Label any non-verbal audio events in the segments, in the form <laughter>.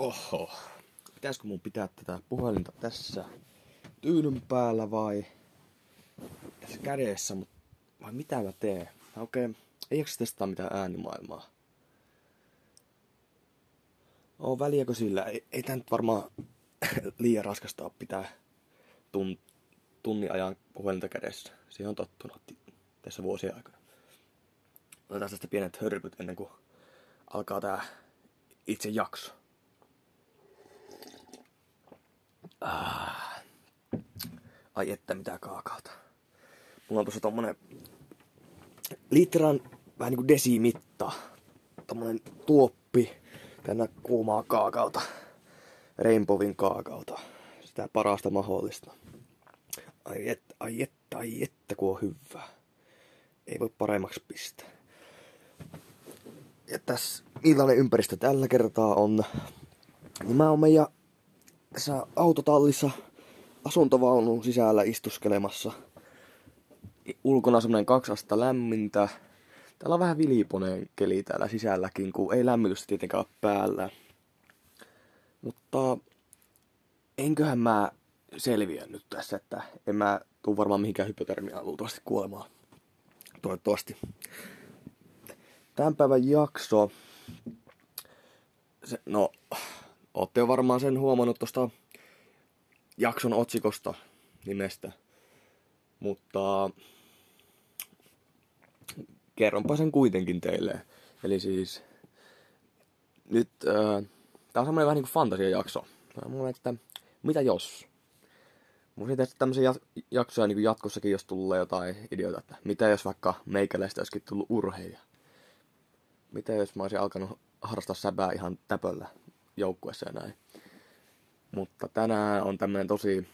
Oho. Pitäisikö mun pitää tätä puhelinta tässä tyynyn päällä vai tässä kädessä, mut vai mitä mä teen? Mä oikein ei testaa mitään äänimaailmaa. On väliäkö sillä? Ei, ei tää nyt varmaan <laughs> liian raskasta pitää tun, tunnin ajan puhelinta kädessä. Siihen on tottunut tässä vuosien aikana. Otetaan tästä pienet hörpyt ennen kuin alkaa tää itse jakso. Ah. Ai että mitä kaakaota. Mulla on tuossa tommonen litran vähän niinku desimitta. Tommonen tuoppi tänä kuumaa kaakaota. Rainbowin kaakaota. Sitä parasta mahdollista. Ai että, ai että, ai että, kun on hyvää. Ei voi paremmaksi pistää. Ja tässä millainen ympäristö tällä kertaa on. Niin mä oon meidän tässä autotallissa asuntovaunun sisällä istuskelemassa. Ulkona semmonen kaksi astetta lämmintä. Täällä on vähän viliponeen keli täällä sisälläkin, kun ei lämmitystä tietenkään ole päällä. Mutta enköhän mä selviä nyt tässä, että en mä tuu varmaan mihinkään hypotermiaan luultavasti kuolemaan. Toivottavasti. Tämän päivän jakso. Se, no, Olette jo varmaan sen huomannut tuosta jakson otsikosta nimestä. Mutta kerronpa sen kuitenkin teille. Eli siis nyt äh, tää on semmoinen vähän niin kuin fantasiajakso. Mulla että mitä jos? Mun tehdä tämmöisiä jaksoja niin jatkossakin, jos tulee jotain ideoita, että mitä jos vaikka meikäläistä olisikin tullut urheilija? Mitä jos mä olisin alkanut harrastaa säbää ihan täpöllä joukkuessa ja näin. Mutta tänään on tämmöinen tosi,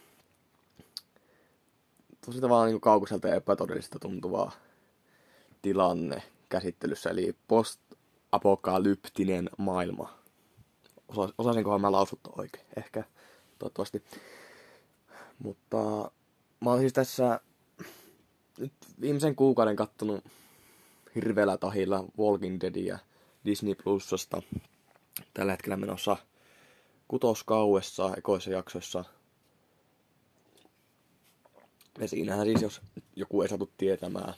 tosi tavallaan niin kaukaiselta ja epätodellista tuntuvaa tilanne käsittelyssä, eli post-apokalyptinen maailma. Osa, osasinkohan mä lausuttu oikein, ehkä, toivottavasti. Mutta mä oon siis tässä nyt viimeisen kuukauden kattonut hirveällä tahilla Walking Deadia Disney Plusasta tällä hetkellä menossa kutoskauessa ekoissa jaksoissa. Ja siinähän siis, jos joku ei saatu tietämään,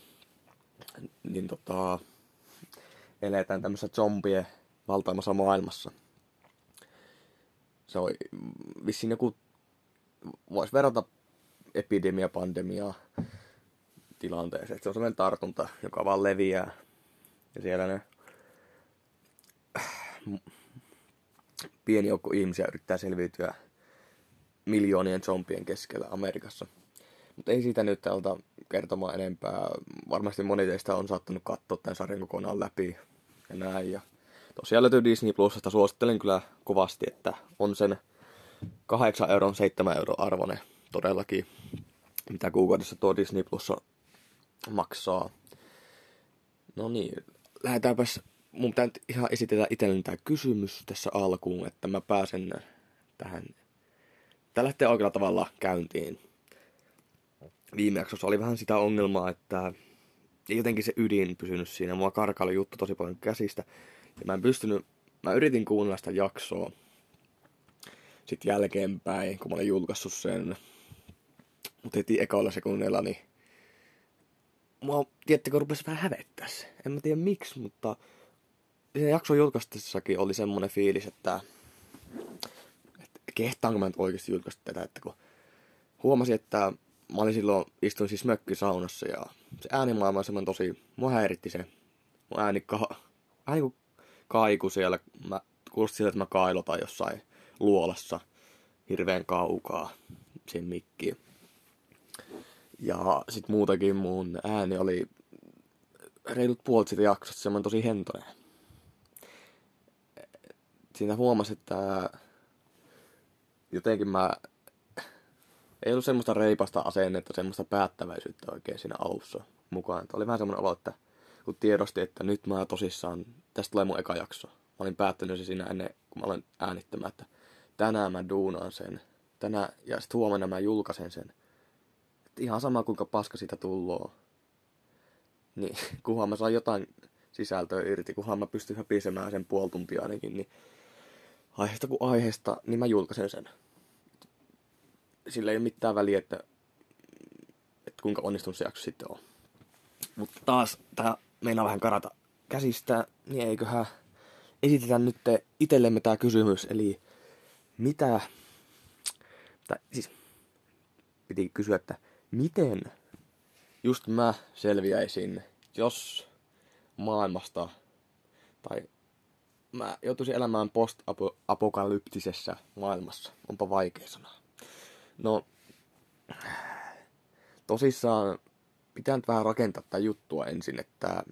niin tota, eletään tämmöisessä zombie valtaimassa maailmassa. Se on vissiin joku, voisi verrata epidemia, pandemia tilanteeseen. Että se on sellainen tartunta, joka vaan leviää. Ja siellä ne pieni joukko ihmisiä yrittää selviytyä miljoonien zombien keskellä Amerikassa. Mutta ei siitä nyt täältä kertomaan enempää. Varmasti moni teistä on saattanut katsoa tämän sarjan kokonaan läpi ja näin. Ja tosiaan löytyy Disney Plusasta. Suosittelen kyllä kovasti, että on sen 8 euron, 7 euro arvone todellakin, mitä kuukaudessa tuo Disney Plus maksaa. No niin, lähdetäänpäs mun pitää nyt ihan esitellä itselleni tämä kysymys tässä alkuun, että mä pääsen tähän. Tämä lähtee oikealla tavalla käyntiin. Viime jaksossa oli vähän sitä ongelmaa, että ei jotenkin se ydin pysynyt siinä. Mua karkaili juttu tosi paljon käsistä. Ja mä en pystynyt, mä yritin kuunnella sitä jaksoa sitten jälkeenpäin, kun mä olin julkaissut sen. Mutta heti ekalla sekunnilla, niin mua, tiedättekö, rupesi vähän hävettää se. En mä tiedä miksi, mutta se jakso julkaistessakin oli semmoinen fiilis, että, että kehtaanko mä nyt oikeasti julkaista tätä, että kun huomasin, että mä olin silloin, istuin siis mökkisaunassa ja se äänimaailma on semmoinen tosi, mua häiritti se. Mun ääni ka, vähän niin kaiku siellä, mä kuulosti siltä, että mä kailotan jossain luolassa hirveän kaukaa siihen mikkiin. Ja sit muutakin mun ääni oli reilut puolet siitä jaksosta semmoinen tosi hentoinen siinä huomasi, että jotenkin mä ei ollut semmoista reipasta asennetta, semmoista päättäväisyyttä oikein siinä alussa mukaan. Että oli vähän semmoinen olo, että kun tiedosti, että nyt mä tosissaan, tästä tulee mun eka jakso. Mä olin päättänyt se siinä ennen, kun mä olen äänittämään, että tänään mä duunaan sen. Tänään, ja sitten huomenna mä julkaisen sen. Että ihan sama kuinka paska siitä tulloo. Niin, <laughs> kunhan mä saan jotain sisältöä irti, kunhan mä pystyn höpisemään sen puoli tuntia ainakin, niin aiheesta kuin aiheesta, niin mä julkaisen sen. Sillä ei ole mitään väliä, että, että kuinka onnistunut se jakso sitten on. Mutta taas tää meinaa vähän karata käsistä, niin eiköhän esitetään nyt itsellemme tämä kysymys, eli mitä, tai siis piti kysyä, että miten just mä selviäisin, jos maailmasta, tai mä joutuisin elämään post-apokalyptisessa maailmassa. Onpa vaikea sana. No, tosissaan pitää nyt vähän rakentaa tätä juttua ensin, että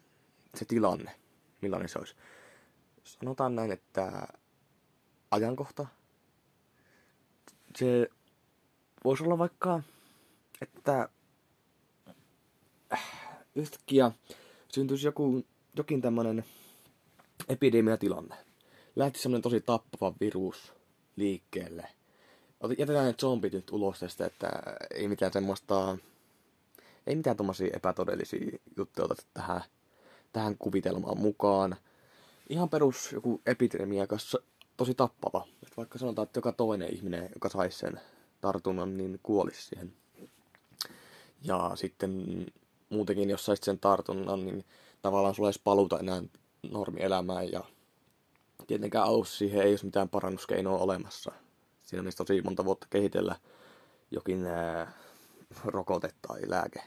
se tilanne, millainen se olisi. Sanotaan näin, että ajankohta, se voisi olla vaikka, että yhtäkkiä syntyisi joku, jokin tämmöinen epidemiatilanne. Lähti semmoinen tosi tappava virus liikkeelle. Jätetään ne zombit nyt ulos tästä, että ei mitään semmoista, ei mitään tommosia epätodellisia juttuja oteta tähän, tähän kuvitelmaan mukaan. Ihan perus joku epidemia, kanssa tosi tappava. Et vaikka sanotaan, että joka toinen ihminen, joka saisi sen tartunnan, niin kuolisi siihen. Ja sitten muutenkin, jos saisit sen tartunnan, niin tavallaan sulla ei paluta enää normielämään ja tietenkään alussa siihen ei ole mitään parannuskeinoa olemassa. Siinä on tosi monta vuotta kehitellä jokin ää, rokote tai lääke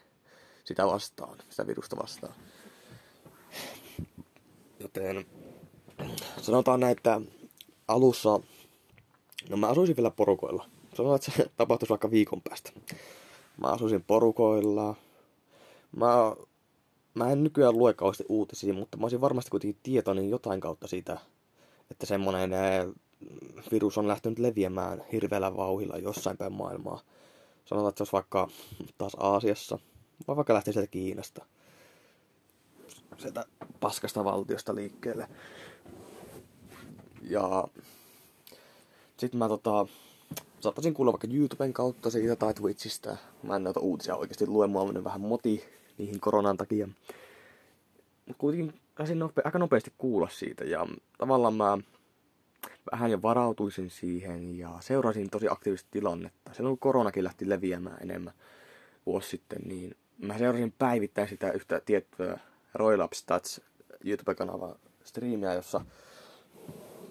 sitä vastaan, sitä virusta vastaan. Joten sanotaan näin, että alussa, no mä asuisin vielä porukoilla. Sanotaan, että se <laughs> tapahtuisi vaikka viikon päästä. Mä asuisin porukoilla. Mä mä en nykyään lue kauheasti uutisia, mutta mä olisin varmasti kuitenkin tietoinen jotain kautta siitä, että semmoinen virus on lähtenyt leviämään hirveällä vauhilla jossain päin maailmaa. Sanotaan, että se olisi vaikka taas Aasiassa, vai vaikka lähtee sieltä Kiinasta. Sieltä paskasta valtiosta liikkeelle. Ja sitten mä tota, saattaisin kuulla vaikka YouTuben kautta siitä tai Twitchistä. Mä en näitä uutisia oikeasti lue, mua on vähän moti niihin koronan takia. Kuitenkin pääsin nope- aika nopeasti kuulla siitä ja tavallaan mä vähän jo varautuisin siihen ja seurasin tosi aktiivisesti tilannetta. Silloin kun koronakin lähti leviämään enemmän vuosi sitten, niin mä seurasin päivittäin sitä yhtä tiettyä Royal Stats YouTube-kanavaa striimiä, jossa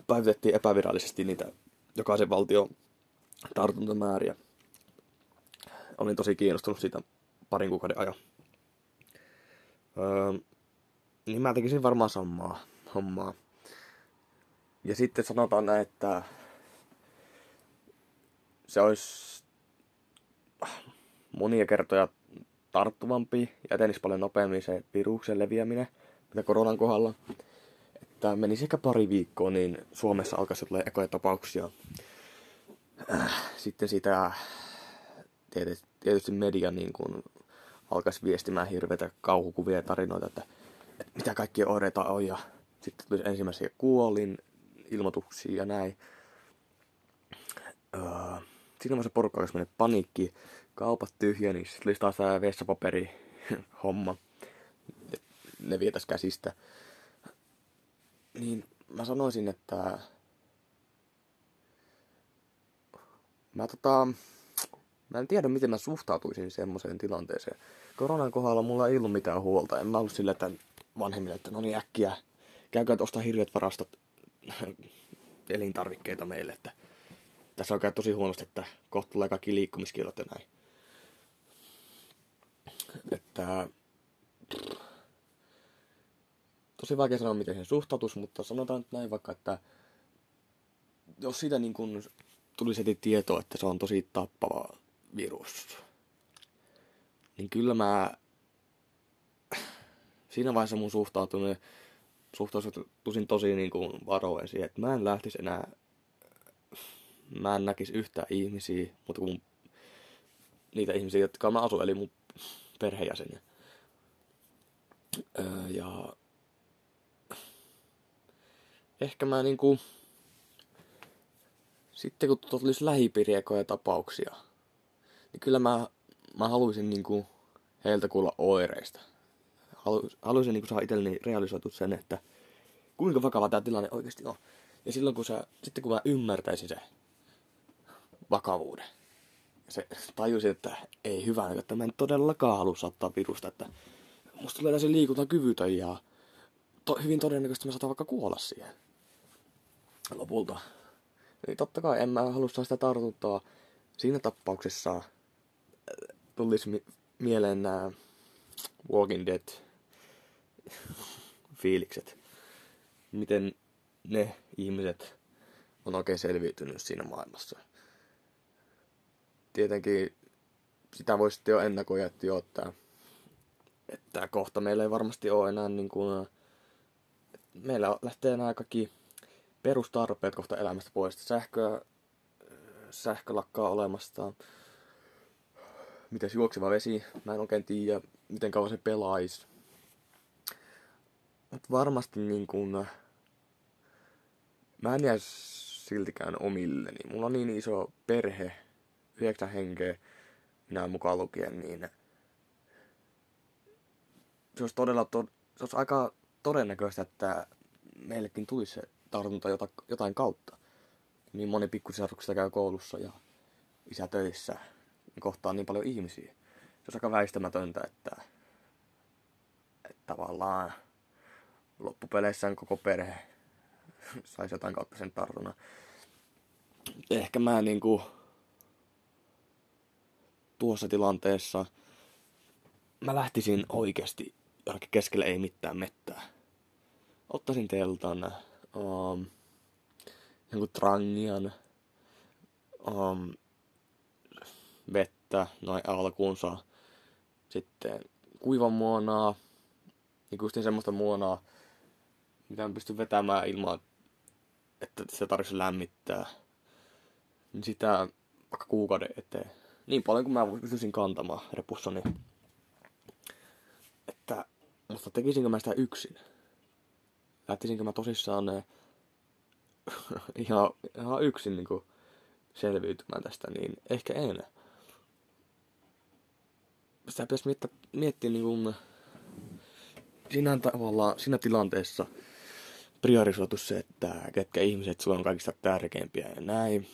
päivitettiin epävirallisesti niitä jokaisen valtion tartuntamääriä. Olin tosi kiinnostunut siitä parin kuukauden ajan. Öö, niin mä tekisin varmaan samaa hommaa. Ja sitten sanotaan näin, että se olisi monia kertoja tarttuvampi ja etenisi paljon nopeammin se viruksen leviäminen, mitä koronan kohdalla. Että menisi ehkä pari viikkoa, niin Suomessa alkaisi tulla ekoja tapauksia. Sitten sitä tietysti media niin kuin alkaisi viestimään hirveitä kauhukuvia ja tarinoita, että, että mitä kaikkia oireita on ja sitten tuli ensimmäisiä kuolin ilmoituksia ja näin. Öö, siinä vaiheessa porukka alkaisi mennä paniikki, kaupat tyhjeni, sitten tuli taas tämä vessapaperi <laughs> homma, ne vietäisi käsistä. Niin mä sanoisin, että mä tota, Mä en tiedä, miten mä suhtautuisin semmoiseen tilanteeseen. Koronan kohdalla mulla ei ollut mitään huolta. En mä ollut sillä, että vanhemmille, että no niin äkkiä, käykää tuosta hirveät varastot <laughs> elintarvikkeita meille, että tässä on tosi huonosti, että kohta tulee kaikki liikkumiskielot ja näin. Että tosi vaikea sanoa, miten se suhtautuisi, mutta sanotaan nyt näin vaikka, että jos siitä niin kun tulisi heti tietoa, että se on tosi tappava virus. Niin kyllä mä siinä vaiheessa mun suhtautuminen suhtautuisin tosi niin kuin varoen siihen, että mä en lähtisi enää, mä en näkisi yhtä ihmisiä, mutta kun niitä ihmisiä, jotka mä asun, eli mun perheenjäseniä. Öö, ja ehkä mä niinku, sitten kun tulisi lähipiiriekoja tapauksia, niin kyllä mä, mä haluaisin niinku heiltä kuulla oireista. Halu, haluaisin niinku saada itselleni realisoitu sen, että kuinka vakava tämä tilanne oikeasti on. Ja silloin kun sä, sitten kun mä ymmärtäisin se vakavuuden, se tajusin, että ei hyvä, että mä en todellakaan halua saattaa virusta, että musta tulee täysin liikuntakyvytön ja to, hyvin todennäköisesti mä saatan vaikka kuolla siihen lopulta. Niin totta kai en mä halua sitä tartuntaa. Siinä tapauksessa äh, tulisi mi- mieleen nämä Walking Dead <laughs> fiilikset. Miten ne ihmiset on oikein selviytynyt siinä maailmassa. Tietenkin sitä voi sitten jo ennakoida jo, että, että kohta meillä ei varmasti ole enää niin kuin, meillä lähtee nämä kaikki perustarpeet kohta elämästä pois. Sähköä, sähkö lakkaa olemasta. Mitäs juokseva vesi? Mä en oikein tiedä, miten kauan se pelaisi. Mutta varmasti niin kuin, mä en jää siltikään omilleni. Mulla on niin iso perhe, yhdeksän henkeä, minä mukaan lukien, niin se olisi todella, to, se olisi aika todennäköistä, että meillekin tulisi se tartunta jotain kautta. Niin moni pikkusisarruksista käy koulussa ja isä töissä kohtaa niin paljon ihmisiä. Se olisi aika väistämätöntä, että, että tavallaan loppupeleissään koko perhe saisi jotain kautta sen tartunnan. Ehkä mä niinku tuossa tilanteessa mä lähtisin oikeasti johonkin keskelle ei mitään mettää. Ottaisin teltan, um, jonkun trangian, um, vettä noin alkuunsa, sitten kuivan muonaa, niin just semmoista muonaa, mitä mä pystyn vetämään ilman, että se tarvitsisi lämmittää. Niin sitä vaikka kuukauden eteen. Niin paljon kuin mä pystyisin kantamaan repussani. Että, mutta tekisinkö mä sitä yksin? Lähtisinkö mä tosissaan <laughs> ihan, ihan yksin niin kuin selviytymään tästä, niin ehkä en. Sitä pitäisi miettiä, miettiä niin kuin, siinä tavallaan, siinä tilanteessa priorisoitu se, että ketkä ihmiset sulla on kaikista tärkeimpiä ja näin.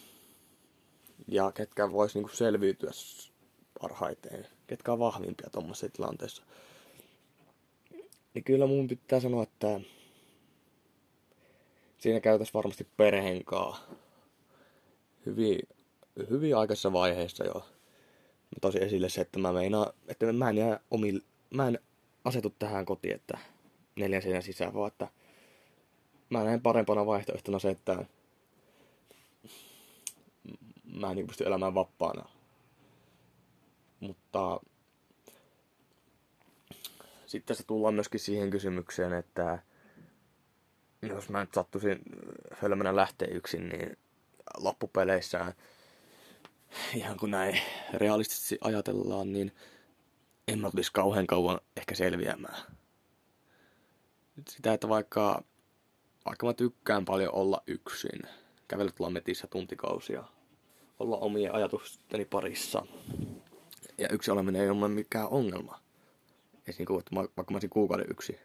Ja ketkä vois niin kuin selviytyä parhaiten. Ketkä on vahvimpia tuommoisessa tilanteessa. Niin kyllä mun pitää sanoa, että siinä käytäisiin varmasti perheen kanssa hyvin, hyvin aikaisessa vaiheessa jo. Mä tosi esille se, että mä meinaan, että mä en jää omil, mä en asetu tähän kotiin, että neljän seinän sisään, vaan että mä näen parempana vaihtoehtona se, että mä en niin pysty elämään vapaana. Mutta sitten se tullaan myöskin siihen kysymykseen, että jos mä nyt sattuisin hölmönä lähteä yksin, niin loppupeleissä ihan kun näin realistisesti ajatellaan, niin en mä tulisi kauhean kauan ehkä selviämään. Sitä, että vaikka, vaikka mä tykkään paljon olla yksin, kävellä tuolla metissä tuntikausia, olla omien ajatusteni parissa, ja yksi oleminen ei ole mikään ongelma. Esimerkiksi niin vaikka mä olisin kuukauden yksi,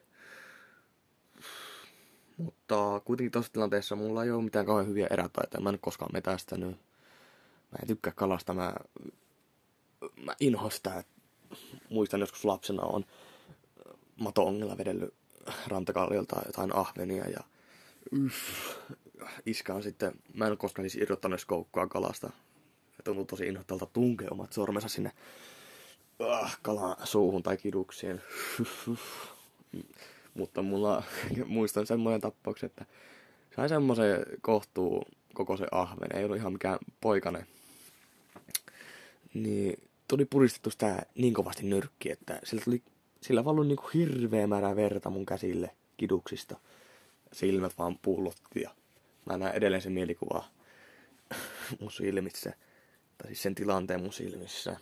mutta kuitenkin tuossa tilanteessa mulla ei ole mitään kauhean hyviä erätaitoja. Mä en koskaan metästänyt. Mä en tykkää kalasta. Mä, mä inhoan sitä. Muistan joskus lapsena on mato-ongella vedellyt rantakalliolta jotain ahvenia ja yff, iska on sitten, mä en ole koskaan siis irrottanut koukkaa kalasta. Ja tuntuu tosi inhoittavalta tunkea omat sormensa sinne uh, kalan suuhun tai kiduksiin. <laughs> Mutta mulla <laughs> muistan semmoinen tappauksen, että sai semmoisen kohtuu koko se ahven, ei ollut ihan mikään poikane. Niin tuli puristettu sitä niin kovasti nyrkki, että sillä, tuli, sillä valui niin kuin hirveä määrä verta mun käsille kiduksista. Silmät vaan pullotti ja mä näen edelleen sen mielikuva <laughs> mun silmissä. Tai siis sen tilanteen mun silmissä.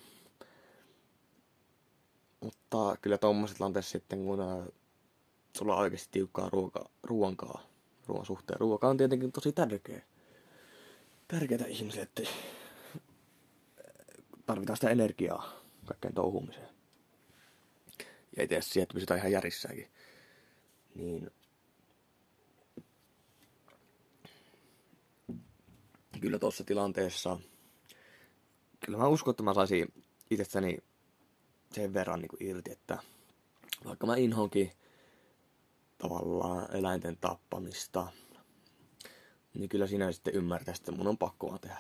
Mutta kyllä tommoset tilanteessa sitten, kun sulla on oikeasti tiukkaa ruoka, ruoankaa, ruoan suhteen. Ruoka on tietenkin tosi tärkeä. Tärkeää ihmisille, että tarvitaan sitä energiaa kaikkeen touhumiseen. Ja itse asiassa siihen, että pysytään ihan järissäänkin. Niin kyllä tuossa tilanteessa, kyllä mä uskon, että mä saisin itsestäni sen verran niin kuin irti, että vaikka mä inhonkin tavallaan eläinten tappamista, niin kyllä sinä sitten ymmärtää, että mun on pakko vaan tehdä.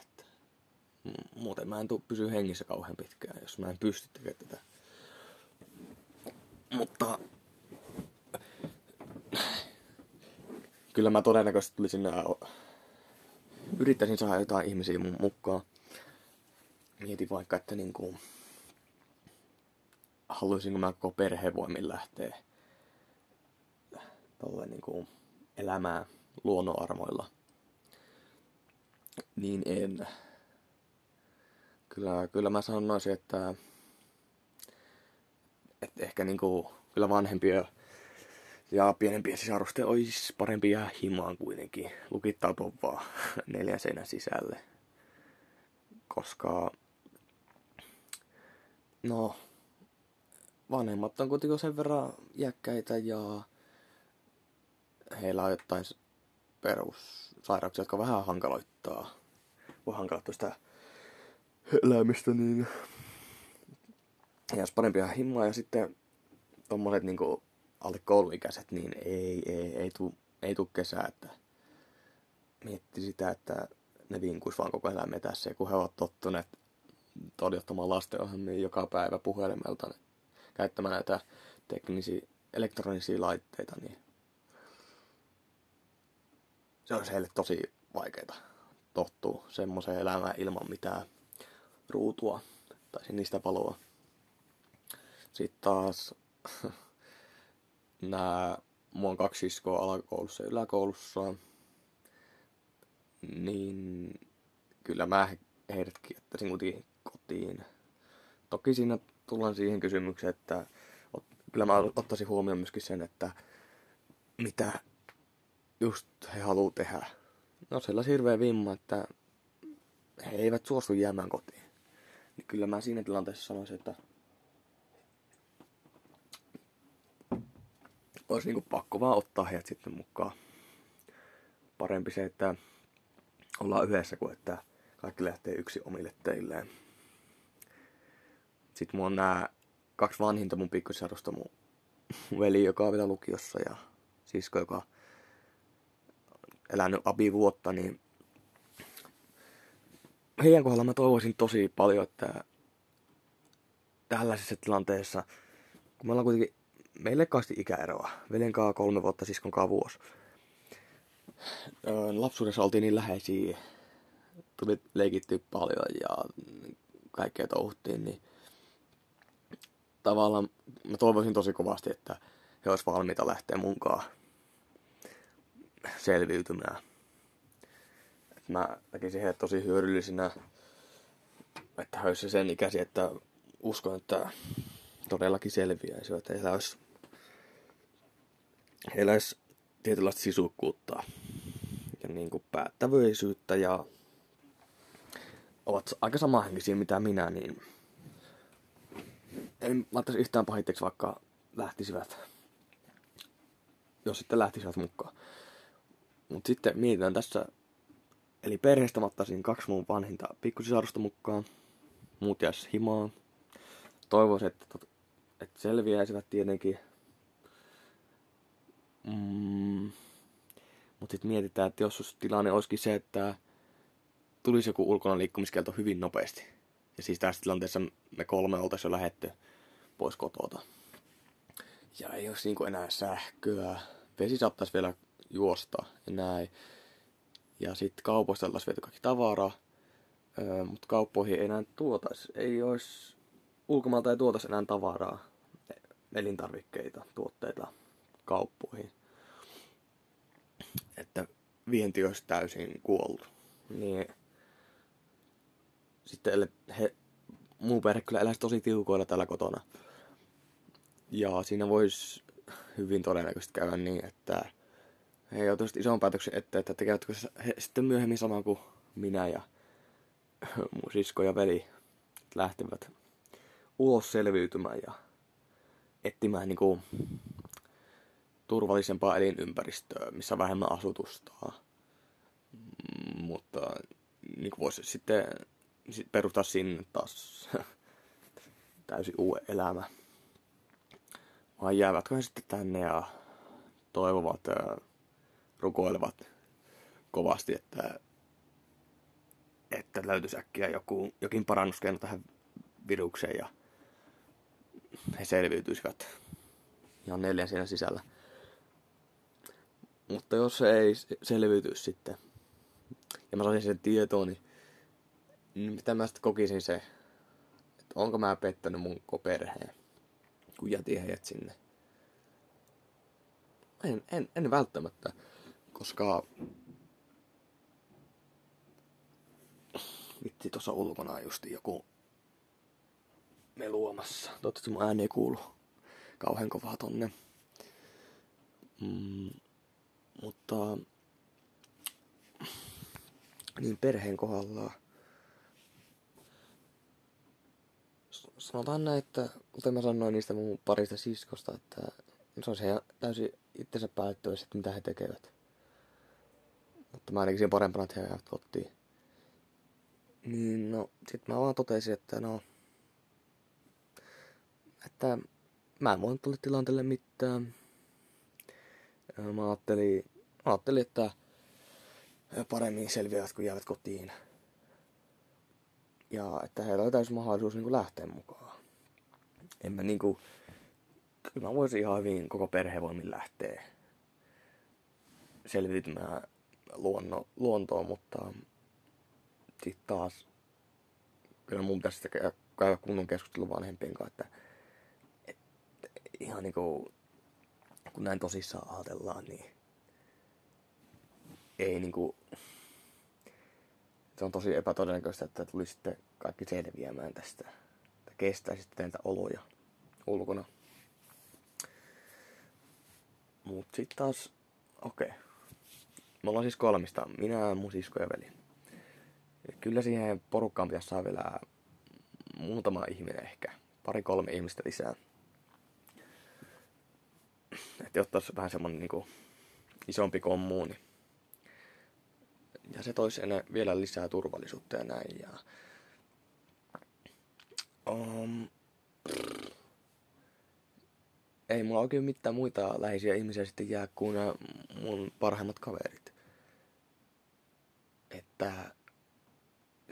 Muuten mä en tuu pysy hengissä kauhean pitkään, jos mä en pysty tekemään tätä. Mutta kyllä mä todennäköisesti tulisin yrittäisin saada jotain ihmisiä mun mukaan. Mietin vaikka, että niinku, haluaisinko mä koko perhevoimin lähteä tolle niinku elämään luonnonarmoilla. Niin en. Kyllä, kyllä mä sanoisin, että, että ehkä niinku, kyllä vanhempia ja pienempien sisarusten olisi parempi jää himaan kuitenkin. Lukittautua vaan <laughs> neljän seinän sisälle. Koska, no, vanhemmat on kuitenkin sen verran jäkkäitä ja heillä on jotain perussairauksia, jotka vähän hankaloittaa, voi hankaloittaa sitä elämistä, niin jäisi parempia himmaa ja sitten tommoset niinku alle kouluikäiset, niin ei, ei, ei tuu, ei tuu kesää, että mietti sitä, että ne vinkuis vaan koko metässä, ja kun he ovat tottuneet todittamaan lastenohjelmia joka päivä puhelimelta käyttämään näitä teknisiä, elektronisia laitteita, niin se olisi heille tosi vaikeaa tottua semmoiseen elämään ilman mitään ruutua tai niistä valoa. Sitten taas <laughs> nämä, mulla on kaksi siskoa alakoulussa ja yläkoulussa, niin kyllä mä heidätkin jättäisin kuitenkin kotiin. Toki siinä tullaan siihen kysymykseen, että kyllä mä ottaisin huomioon myöskin sen, että mitä just he haluaa tehdä. No sellaisi hirveä vimma, että he eivät suostu jäämään kotiin. Niin kyllä mä siinä tilanteessa sanoisin, että olisi niinku pakko vaan ottaa heidät sitten mukaan. Parempi se, että ollaan yhdessä kuin että kaikki lähtee yksi omille teilleen. Sitten mulla on nämä kaksi vanhinta mun pikkusisarusta, mun veli, joka on vielä lukiossa ja sisko, joka elänyt abi vuotta, niin heidän kohdalla mä toivoisin tosi paljon, että tällaisessa tilanteessa, kun me ollaan kuitenkin meille kasti ikäeroa. Veljen kaa kolme vuotta, siskon kaa vuosi. Lapsuudessa oltiin niin läheisiä, tuli leikitty paljon ja kaikkea touhuttiin, niin tavallaan mä toivoisin tosi kovasti, että he olisivat valmiita lähteä munkaan selviytymään. Et mä näkisin heidät tosi hyödyllisinä, että he olisivat sen ikäisiä, että uskon, että todellakin selviäisivät. Että heillä olisi heillä olisi tietynlaista sisukkuutta ja niin kuin päättäväisyyttä ja ovat aika samanhenkisiä mitä minä, niin en laittaisi yhtään pahitteeksi, vaikka lähtisivät, jos sitten lähtisivät mukaan. Mutta sitten mietitään tässä, eli perheestä ottaisin kaksi mun vanhinta pikkusisarusta mukaan, muut jäis himaan. Toivoisin, että, että selviäisivät tietenkin Mm, mutta sitten mietitään, että jos tilanne olisikin se, että tulisi joku ulkona liikkumiskielto hyvin nopeasti. Ja siis tässä tilanteessa me kolme oltaisiin jo lähetty pois kotota. Ja ei olisi niinku enää sähköä. Vesi saattaisi vielä juosta ja näin. Ja sitten kaupoista oltaisiin viety kaikki tavaraa. Mutta kauppoihin ei enää tuotaisi. Ei olisi, ulkomailta ei tuotaisi enää tavaraa, elintarvikkeita, tuotteita kauppoihin että vienti olisi täysin kuollut. Niin sitten he, muu perhe kyllä eläisi tosi tiukoilla täällä kotona. Ja siinä voisi hyvin todennäköisesti käydä niin, että he joutuisivat ison päätöksen eteen, että tekevätkö he sitten myöhemmin sama kuin minä ja <laughs> mun sisko ja veli lähtevät ulos selviytymään ja etsimään niin kuin turvallisempaa elinympäristöä, missä on vähemmän asutusta. Mm, mutta niin voisi sitten sit perustaa sinne taas <laughs> täysin uuden elämä. Vai jäävätkö he sitten tänne ja toivovat ja rukoilevat kovasti, että, että löytyisi äkkiä joku, jokin parannuskeino tähän virukseen ja he selviytyisivät ihan neljän siinä sisällä. Mutta jos se ei selviyty sitten, ja mä saisin sen tietoon, niin, niin mitä mä sitten kokisin se, että onko mä pettänyt mun perheen, kun jätin heidät sinne. En, en, en välttämättä, koska vitsi tuossa ulkona justi joku meluamassa. Toivottavasti mun ääni ei kuulu kauhean kovaa tonne. Mm, mutta niin perheen kohdalla sanotaan näin, että kuten mä sanoin niistä mun parista siskosta, että se on se täysin itsensä päättävästi, että mitä he tekevät. Mutta mä ainakin siihen parempana, että he jäävät kotiin. Niin no, sit mä vaan totesin, että no, että mä en voinut tulla tilanteelle mitään. Mä ajattelin, mä ajattelin, että paremmin selviävät, kun jäävät kotiin. Ja että heillä on täysin mahdollisuus niin lähteä mukaan. En mä niin kuin, kyllä mä voisin ihan hyvin koko perhevoimin lähteä selviytymään luonno, luontoon, mutta sitten taas kyllä mun pitäisi käydä, käydä kunnon keskustelu vanhempien kanssa, että, että ihan niinku, kun näin tosissaan ajatellaan, niin ei niinku, se on tosi epätodennäköistä, että tulisitte kaikki selviämään tästä, että kestäisitte teiltä oloja ulkona. Mut sit taas, okei. Okay. Me ollaan siis kolmista, minä, mun sisko ja veli. Kyllä siihen porukkaan pitäisi saa vielä muutama ihminen ehkä. Pari kolme ihmistä lisää. Että jotta olisi vähän semmonen niinku isompi kommuuni. Ja se toisi enää vielä lisää turvallisuutta ja näin. Ja, um, ei mulla oikein mitään muita läheisiä ihmisiä sitten jää kuin mun parhaimmat kaverit. Että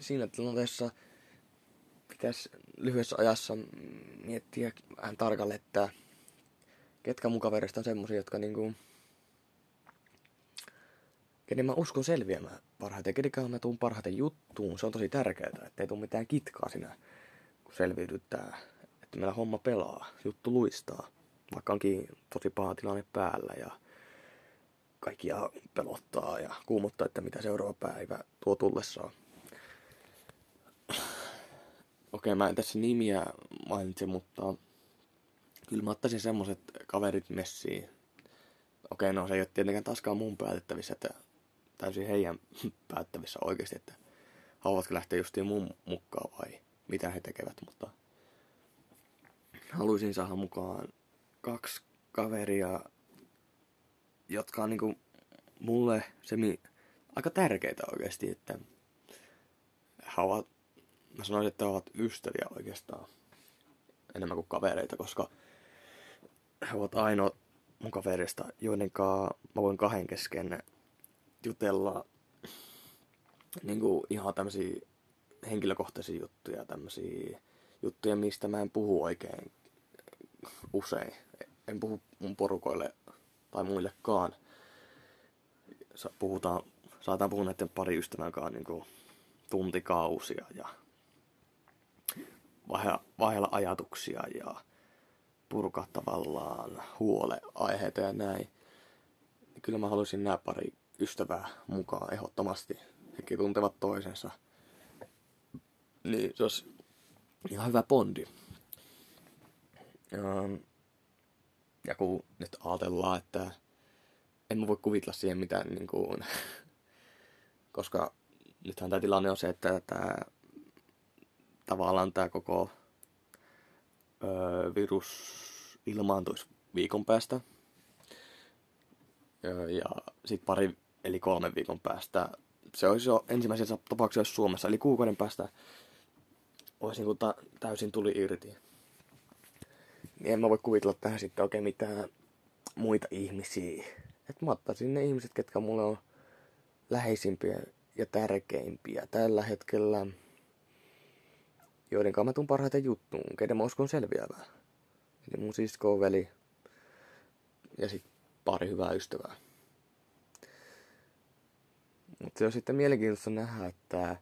siinä tilanteessa pitäisi lyhyessä ajassa miettiä vähän tarkalle, että ketkä mun kaverista on semmosia, jotka niinku, kenen mä uskon selviämään parhaiten, kenen mä tuun parhaiten juttuun. Se on tosi tärkeää, että ei tule mitään kitkaa siinä, kun selviydyttää, että meillä homma pelaa, juttu luistaa, vaikka onkin tosi paha tilanne päällä ja kaikkia pelottaa ja kuumottaa, että mitä seuraava päivä tuo tullessaan. Okei, mä en tässä nimiä mainitse, mutta kyllä mä ottaisin semmoset kaverit messiin. Okei, no se ei ole tietenkään taaskaan mun päätettävissä, että täysin heidän <laughs> päättävissä oikeasti, että haluatko lähteä justiin mun mukaan vai mitä he tekevät, mutta haluaisin saada mukaan kaksi kaveria, jotka on niinku mulle semi aika tärkeitä oikeasti, että he ovat, mä sanoisin, että he ovat ystäviä oikeastaan enemmän kuin kavereita, koska he ovat ainoa mun kaverista, joiden mä voin kahden kesken jutella niin kuin ihan tämmöisiä henkilökohtaisia juttuja, tämmöisiä juttuja, mistä mä en puhu oikein usein. En puhu mun porukoille tai muillekaan. Puhutaan, saataan puhua näiden pari ystävän kanssa niin kuin tuntikausia ja vaiheella ajatuksia ja purkaa tavallaan huoleaiheita ja näin. Kyllä mä haluaisin nämä pari ystävää mukaan ehdottomasti. Hekin tuntevat toisensa. Niin se olisi ihan hyvä bondi. Ja, ja kun nyt ajatellaan, että en mä voi kuvitella siihen mitään, niin kuin, <laughs> koska nythän tämä tilanne on se, että tämä, tavallaan tämä koko ö, virus ilmaantuisi viikon päästä. Ja, ja sitten pari eli kolmen viikon päästä se olisi jo ensimmäisessä tapauksessa Suomessa, eli kuukauden päästä olisi niin ta- täysin tuli irti. Niin en mä voi kuvitella tähän sitten oikein mitään muita ihmisiä. Että mä ottaisin ne ihmiset, ketkä mulle on läheisimpiä ja tärkeimpiä tällä hetkellä, joiden kanssa mä tuun parhaiten juttuun, keiden mä uskon selviävää. Eli mun sisko, veli ja sitten pari hyvää ystävää. Mutta se on sitten mielenkiintoista nähdä, että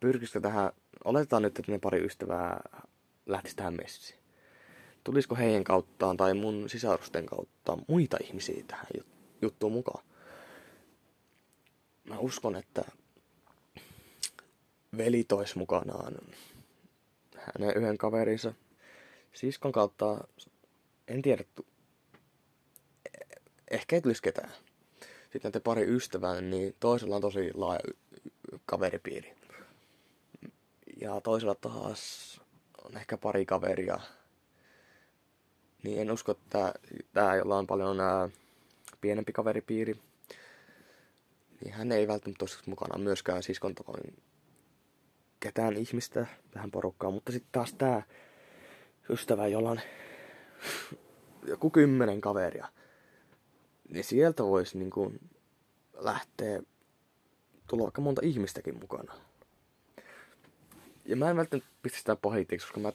pyrkisikö tähän, oletetaan nyt, että ne pari ystävää lähtisi tähän messiin. Tulisiko heidän kauttaan tai mun sisarusten kautta muita ihmisiä tähän juttuun mukaan? Mä uskon, että veli tois mukanaan hänen yhden kaverinsa siskon kautta, en tiedä, ehkä ei tulisi ketään. Sitten te pari ystävää, niin toisella on tosi laaja kaveripiiri. Ja toisella taas on ehkä pari kaveria. Niin en usko, että tämä, jolla on paljon nää pienempi kaveripiiri, niin hän ei välttämättä olisi mukana myöskään siskon tavoin ketään ihmistä tähän porukkaan. Mutta sitten taas tämä ystävä, jolla on <laughs> joku kymmenen kaveria, niin sieltä voisi niin lähteä tulla vaikka monta ihmistäkin mukana. Ja mä en välttämättä pistä sitä pahitiksi, koska mä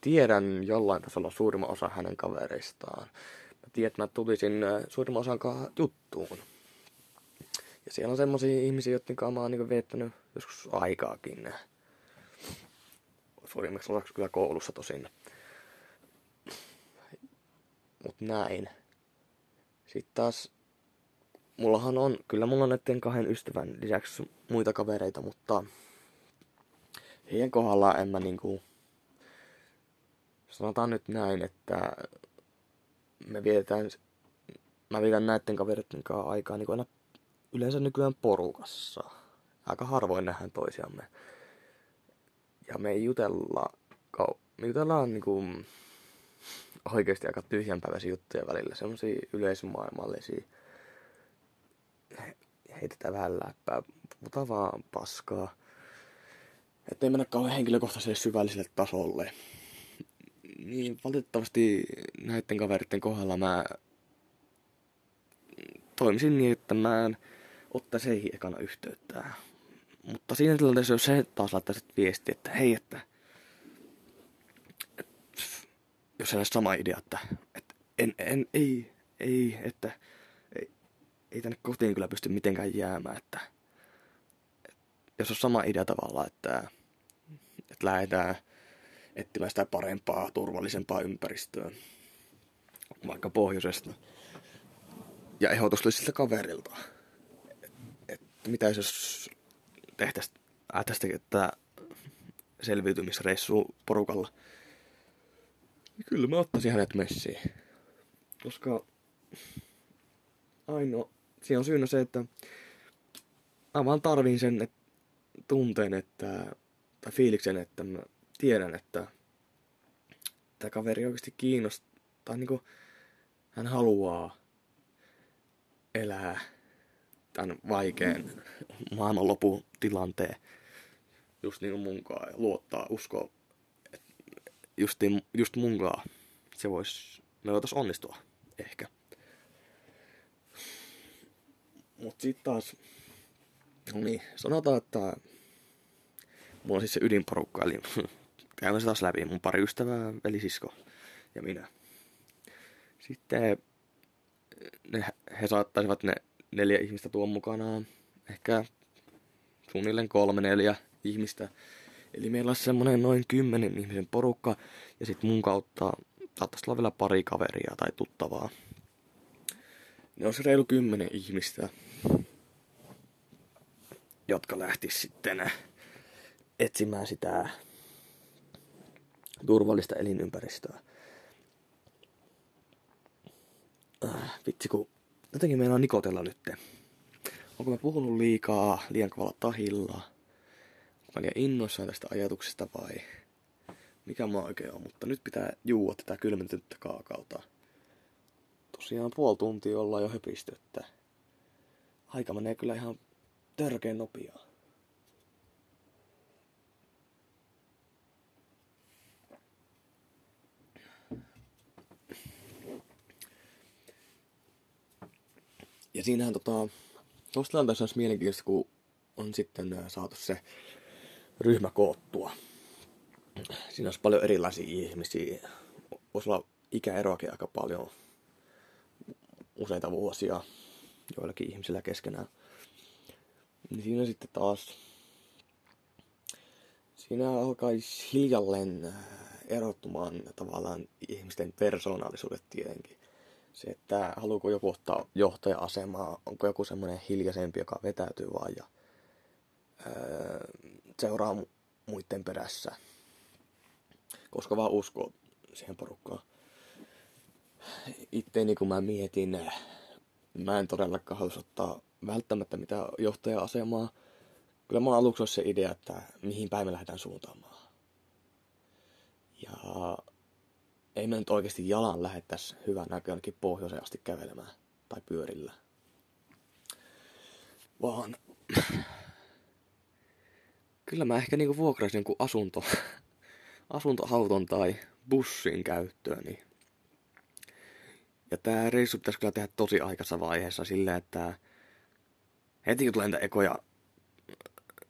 tiedän jollain tasolla suurimman osa hänen kavereistaan. Mä tiedän, että mä tulisin äh, suurimman osan juttuun. Ja siellä on semmosia ihmisiä, joiden kanssa mä oon niin viettänyt joskus aikaakin. Suurimmaksi osaksi kyllä koulussa tosin. Mut näin. Sitten taas, mullahan on, kyllä mulla on näiden kahden ystävän lisäksi muita kavereita, mutta heidän kohdallaan en mä niinku, sanotaan nyt näin, että me vietetään, mä vietän näiden kavereiden kanssa aikaa niin aina yleensä nykyään porukassa. Aika harvoin nähdään toisiamme. Ja me ei jutella, me jutellaan niinku oikeasti aika tyhjänpäiväisiä juttuja välillä. Semmoisia yleismaailmallisia. Heitetään vähän läppää, puhutaan vaan paskaa. Että ei mennä kauhean henkilökohtaiselle syvälliselle tasolle. Niin valitettavasti näiden kaveritten kohdalla mä toimisin niin, että mä en ottaisi heihin ekana yhteyttä. Mutta siinä tilanteessa, jos se taas laittaisi viesti, että hei, että jos on sama idea, että, että en, en, ei, ei, että ei, ei tänne kotiin kyllä pysty mitenkään jäämään, että jos on sama idea tavallaan, että, että lähdetään etsimään sitä parempaa, turvallisempaa ympäristöä, vaikka pohjoisesta. Ja ehdotus oli siltä kaverilta, että mitä jos tehtäisiin tästä selviytymisreissu porukalla – niin kyllä mä ottaisin hänet messiin. Koska ainoa, siinä on syynä se, että mä vaan tarvin sen että tunteen, että, tai fiiliksen, että mä tiedän, että tämä kaveri oikeasti kiinnostaa, tai niinku, hän haluaa elää tämän vaikean maailmanlopun tilanteen just niin kuin munkaan ja luottaa, uskoa just, just munkaan se vois, me voitais onnistua ehkä. Mut sit taas, no niin, sanotaan, että mulla on siis se ydinporukka, eli <laughs> käymme se taas läpi. Mun pari ystävää, veli sisko ja minä. Sitten ne, he saattaisivat ne neljä ihmistä tuon mukanaan. Ehkä suunnilleen kolme, neljä ihmistä Eli meillä olisi semmoinen noin kymmenen ihmisen porukka ja sitten mun kautta saattaisi olla vielä pari kaveria tai tuttavaa. Ne olisi reilu kymmenen ihmistä, jotka lähtis sitten etsimään sitä turvallista elinympäristöä. Äh, vitsi kun jotenkin meillä on nikotella nyt. Onko mä puhunut liikaa, liian kovalla tahilla? mä liian innoissaan tästä ajatuksesta vai mikä mä oikein on, mutta nyt pitää juua tätä aika menee kyllä ihan törkeen nopeaa. Ja siinähän tota, tuossa tilanteessa olisi mielenkiintoista, kun on sitten saatu se ryhmä koottua. Siinä olisi paljon erilaisia ihmisiä. Voisi olla ikäeroakin aika paljon. Useita vuosia joillakin ihmisillä keskenään. Niin siinä sitten taas siinä alkaisi hiljalleen erottumaan tavallaan ihmisten persoonallisuudet tietenkin se, että haluuko joku ottaa johtaja-asemaa, onko joku semmoinen hiljaisempi, joka vetäytyy vaan ja öö, seuraa muiden perässä. Koska vaan uskoo siihen porukkaan. Itteeni kun mä mietin, mä en todellakaan halus ottaa välttämättä mitään johtaja-asemaa. Kyllä mä aluksi olisi se idea, että mihin päin me lähdetään suuntaamaan. Ja ei me nyt oikeasti jalan lähettäisi hyvän näkö jonnekin pohjoiseen asti kävelemään tai pyörillä. Vaan <clears throat> kyllä mä ehkä niinku vuokraisin jonkun asunto, <laughs> asuntoauton tai bussin käyttöön. Niin. Ja tää reissu pitäisi kyllä tehdä tosi aikaisessa vaiheessa silleen, että heti kun tulee niitä ekoja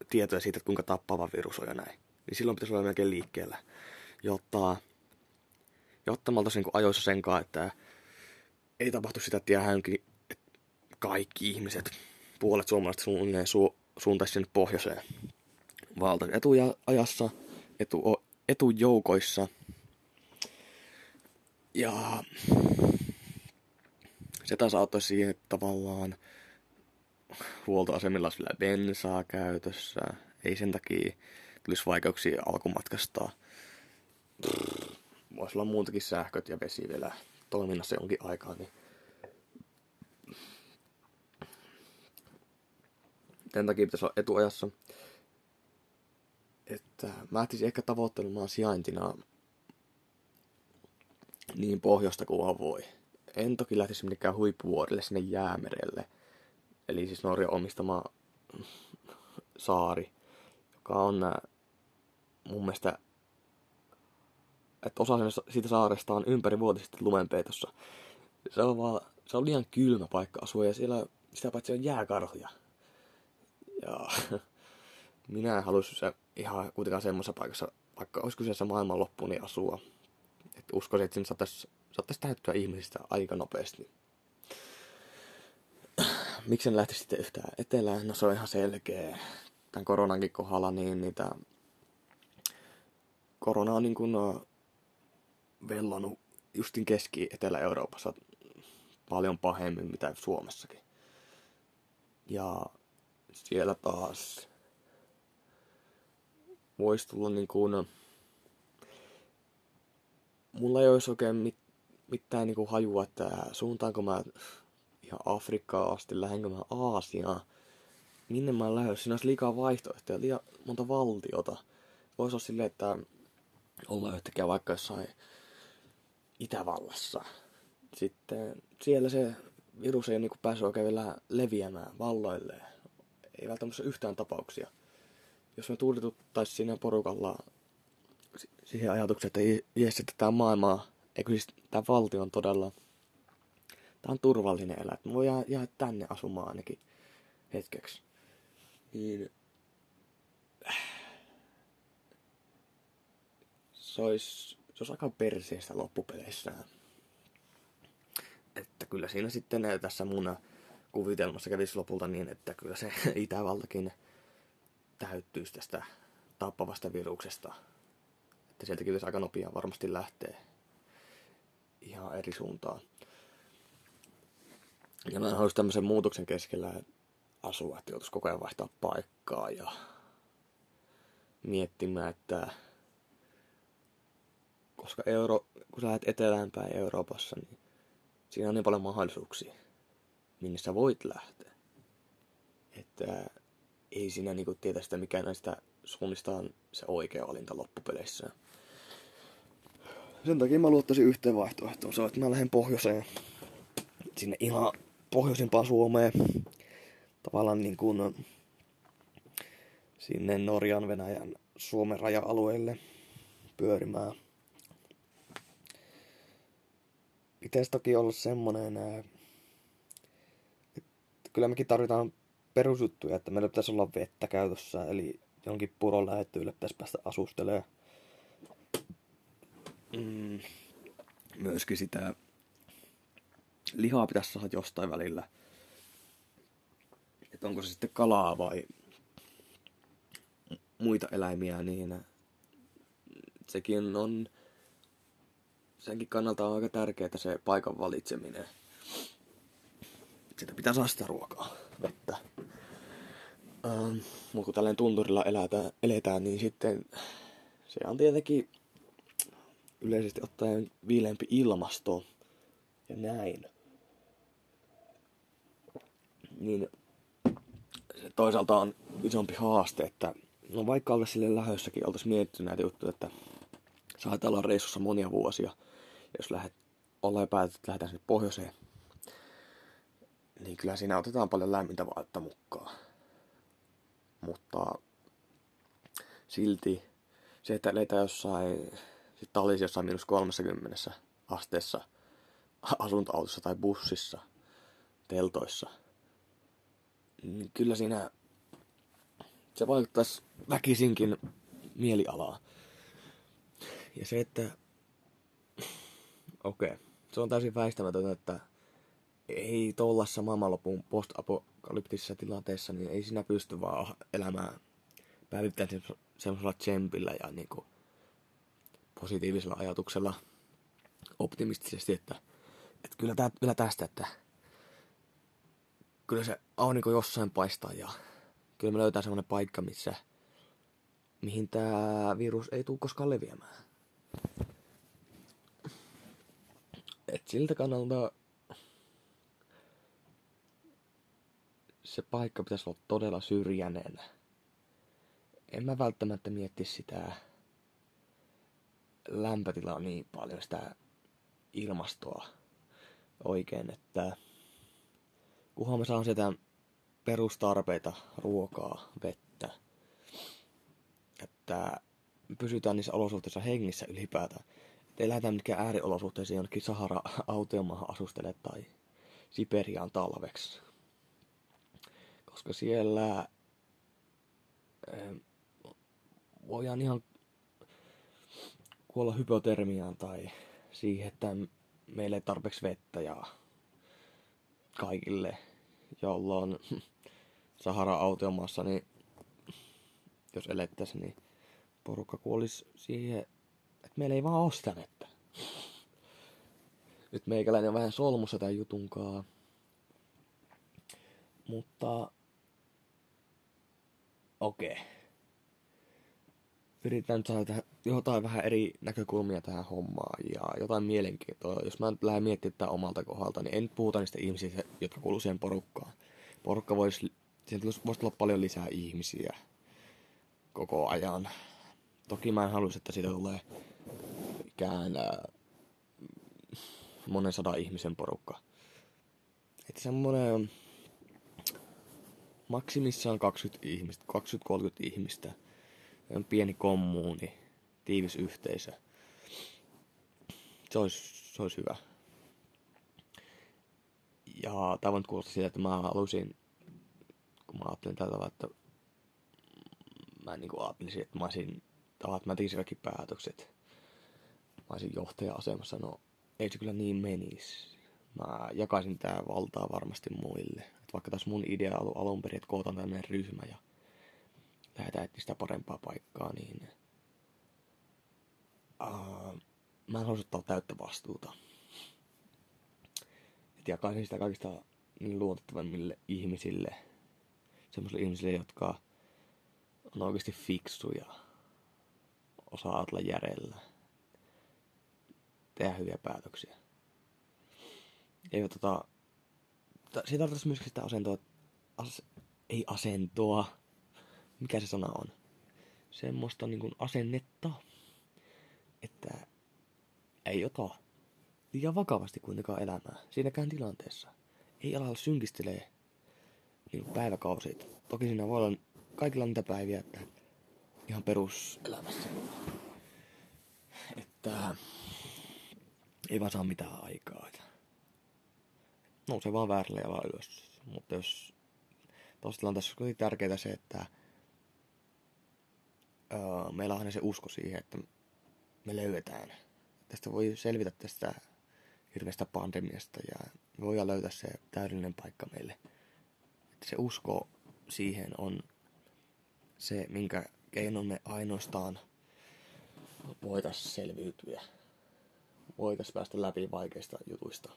tietoja siitä, että kuinka tappava virus on ja näin, niin silloin pitäisi olla melkein liikkeellä, jotta ja ottamalta sen ajoissa senkaan, että ei tapahtu sitä, että jäähänkin kaikki ihmiset, puolet suomalaiset suunnilleen su- suuntaisi sinne pohjoiseen valta etuajassa, etu, etujoukoissa. Ja se taas auttaisi siihen, että tavallaan huoltoasemilla olisi bensaa käytössä. Ei sen takia tulisi vaikeuksia alkumatkasta voisi olla muutakin sähköt ja vesi vielä toiminnassa jonkin aikaa, niin tämän takia pitäisi olla etuajassa. Että mä lähtisin ehkä tavoittelemaan sijaintina niin pohjoista kuin vaan voi. En toki lähtisi minnekään huippuvuorille sinne jäämerelle. Eli siis Norjan omistama saari, joka on mun mielestä että osa siitä saaresta on ympäri vuotisesti lumenpeitossa. Se on vaan, se on liian kylmä paikka asua ja siellä sitä paitsi on jääkarhuja. Ja <laughs> minä en haluaisi se ihan kuitenkaan semmoisessa paikassa, vaikka olisi kyseessä maailmanloppu, niin asua. Että uskoisin, että sinne saattaisi, saattaisi täyttyä ihmisistä aika nopeasti. <clears throat> Miksi en lähtisi sitten yhtään etelään? No se on ihan selkeä. Tämän koronankin kohdalla niin niitä korona on niin kuin vellannut justin Keski-Etelä-Euroopassa paljon pahemmin mitä Suomessakin. Ja siellä taas voisi tulla niin kuin, mulla ei olisi oikein mit, mitään niin kuin hajua, että suuntaanko mä ihan Afrikkaa asti, lähdenkö mä Aasiaan, minne mä lähden, siinä olisi liikaa vaihtoehtoja, liian monta valtiota. Voisi olla silleen, että ollaan yhtäkkiä vaikka jossain Itävallassa. Sitten siellä se virus ei ole niin päässyt oikein vielä leviämään valloilleen. Ei välttämättä yhtään tapauksia. Jos me tuulituttaisiin siinä porukalla siihen ajatukseen, että jes, että tämä maailma, eikö siis tämä valtio on todella, tämä on turvallinen elää, että me voidaan jäädä tänne asumaan ainakin hetkeksi. Niin se olisi se olisi aika perseestä loppupeleissä. Että kyllä siinä sitten tässä mun kuvitelmassa kävisi lopulta niin, että kyllä se <laughs> Itävaltakin täyttyisi tästä tappavasta viruksesta. Että sieltäkin pitäisi aika nopeasti varmasti lähtee ihan eri suuntaan. Ja mä en haluaisi tämmöisen muutoksen keskellä asua, että joutuisi koko ajan vaihtaa paikkaa ja miettimään, että koska Euro, kun sä lähdet etelään päin Euroopassa, niin siinä on niin paljon mahdollisuuksia, minne sä voit lähteä. Että ei siinä niinku tietä sitä, mikä näistä suunnista on se oikea valinta loppupeleissä. Sen takia mä luottaisin yhteen vaihtoehtoon. Se on, että mä lähden pohjoiseen, sinne ihan pohjoisimpaan Suomeen. tavallaan niin kuin sinne Norjan, Venäjän, Suomen raja-alueelle pyörimään. Pitäisi toki olla semmonen, että kyllä mekin tarvitaan perusjuttuja, että meillä pitäisi olla vettä käytössä, eli jonkin puron lähettyille pitäisi päästä asustelemaan. Mm, myöskin sitä lihaa pitäisi saada jostain välillä. Että onko se sitten kalaa vai muita eläimiä, niin sekin on senkin kannalta on aika tärkeää se paikan valitseminen. Sitä pitää saada sitä ruokaa, vettä. Ähm, mutta kun tällainen tunturilla elätään, eletään, niin sitten se on tietenkin yleisesti ottaen viileämpi ilmasto ja näin. Niin se toisaalta on isompi haaste, että no vaikka olla sille lähössäkin oltaisiin mietitty näitä juttuja, että saattaa olla reissussa monia vuosia, jos lähdet, ollaan päätetty, että lähdetään sinne pohjoiseen, niin kyllä siinä otetaan paljon lämmintä vaatetta mukaan. Mutta silti se, että eletään jossain, sitten olisi jossain miinus 30 asteessa <laughs> asuntoautossa tai bussissa, teltoissa, niin kyllä siinä se vaikuttaisi väkisinkin mielialaa. Ja se, että okei, okay. se on täysin väistämätöntä, että ei tuollaisessa maailmanlopun post-apokalyptisessa tilanteessa, niin ei sinä pysty vaan elämään päivittäin semmoisella tsempillä ja niin kuin positiivisella ajatuksella optimistisesti, että, että kyllä, tää, kyllä tästä, että kyllä se aurinko jossain paistaa ja kyllä me löytää semmoinen paikka, missä mihin tämä virus ei tule koskaan leviämään. Et siltä kannalta se paikka pitäisi olla todella syrjäinen. En mä välttämättä mietti sitä lämpötilaa niin paljon, sitä ilmastoa oikein, että kunhan mä saan sitä perustarpeita, ruokaa, vettä, että pysytään niissä olosuhteissa hengissä ylipäätään. Ei lähdetä mitkään ääriolosuhteisiin jonnekin Sahara-autiomaahan asustele tai Siperiaan talveksi. Koska siellä voidaan ihan kuolla hypotermiaan tai siihen, että meillä ei tarpeeksi vettä ja kaikille, jolloin <laughs> Sahara-autiomaassa, niin jos elettäisiin, niin porukka kuolisi siihen, meillä ei vaan ole vettä. Nyt meikäläinen on vähän solmussa tämän jutunkaa. Mutta okei. Okay. Yritän saada jotain vähän eri näkökulmia tähän hommaan ja jotain mielenkiintoa. Jos mä nyt lähden miettimään tätä omalta kohdalta, niin en puhuta niistä ihmisistä, jotka kuuluu siihen porukkaan. Porukka voisi, sieltä voisi tulla paljon lisää ihmisiä koko ajan. Toki mä en haluaisi, että siitä tulee ikään äh, monen sadan ihmisen porukka. Että semmonen maksimissaan 20 ihmistä, 20-30 ihmistä. On pieni kommuuni, tiivis yhteisö. Se olisi, se olisi hyvä. Ja tämä on kuulostaa siitä, että mä halusin, kun mä ajattelin tällä tavalla, että mä niin kuin ajattelisin, että mä olisin, että mä tekisin kaikki päätökset. Olisin johtaja-asemassa, no ei se kyllä niin menisi. Mä jakaisin tää valtaa varmasti muille. Et vaikka tässä mun idea ollut alun perin, että kootaan tämmöinen ryhmä ja lähdetään etsiä sitä parempaa paikkaa, niin uh, mä en haluaisi ottaa täyttä vastuuta. Et jakaisin sitä kaikista niin luotettavimmille ihmisille, semmoisille ihmisille, jotka on oikeasti fiksuja, osaa ajatella järjellä, tehdä hyviä päätöksiä. Ei tota, siitä tarvitsisi myöskin sitä asentoa, as, ei asentoa, mikä se sana on, semmoista niin kuin asennetta, että ei ota liian vakavasti kuitenkaan elämää, siinäkään tilanteessa. Ei ala synkistelee niin päiväkausia. Toki siinä voi olla kaikilla niitä päiviä, että ihan peruselämässä. Että ei vaan saa mitään aikaa. Että nousee vaan väärällä jalalla ylös. Mutta jos tuossa tilanteessa on tärkeää se, että öö, meillä on aina se usko siihen, että me löydetään. Tästä voi selvitä tästä hirveästä pandemiasta ja me voidaan löytää se täydellinen paikka meille. Että se usko siihen on se, minkä keinon me ainoastaan voitaisiin selviytyä. Voitaisiin päästä läpi vaikeista jutuista.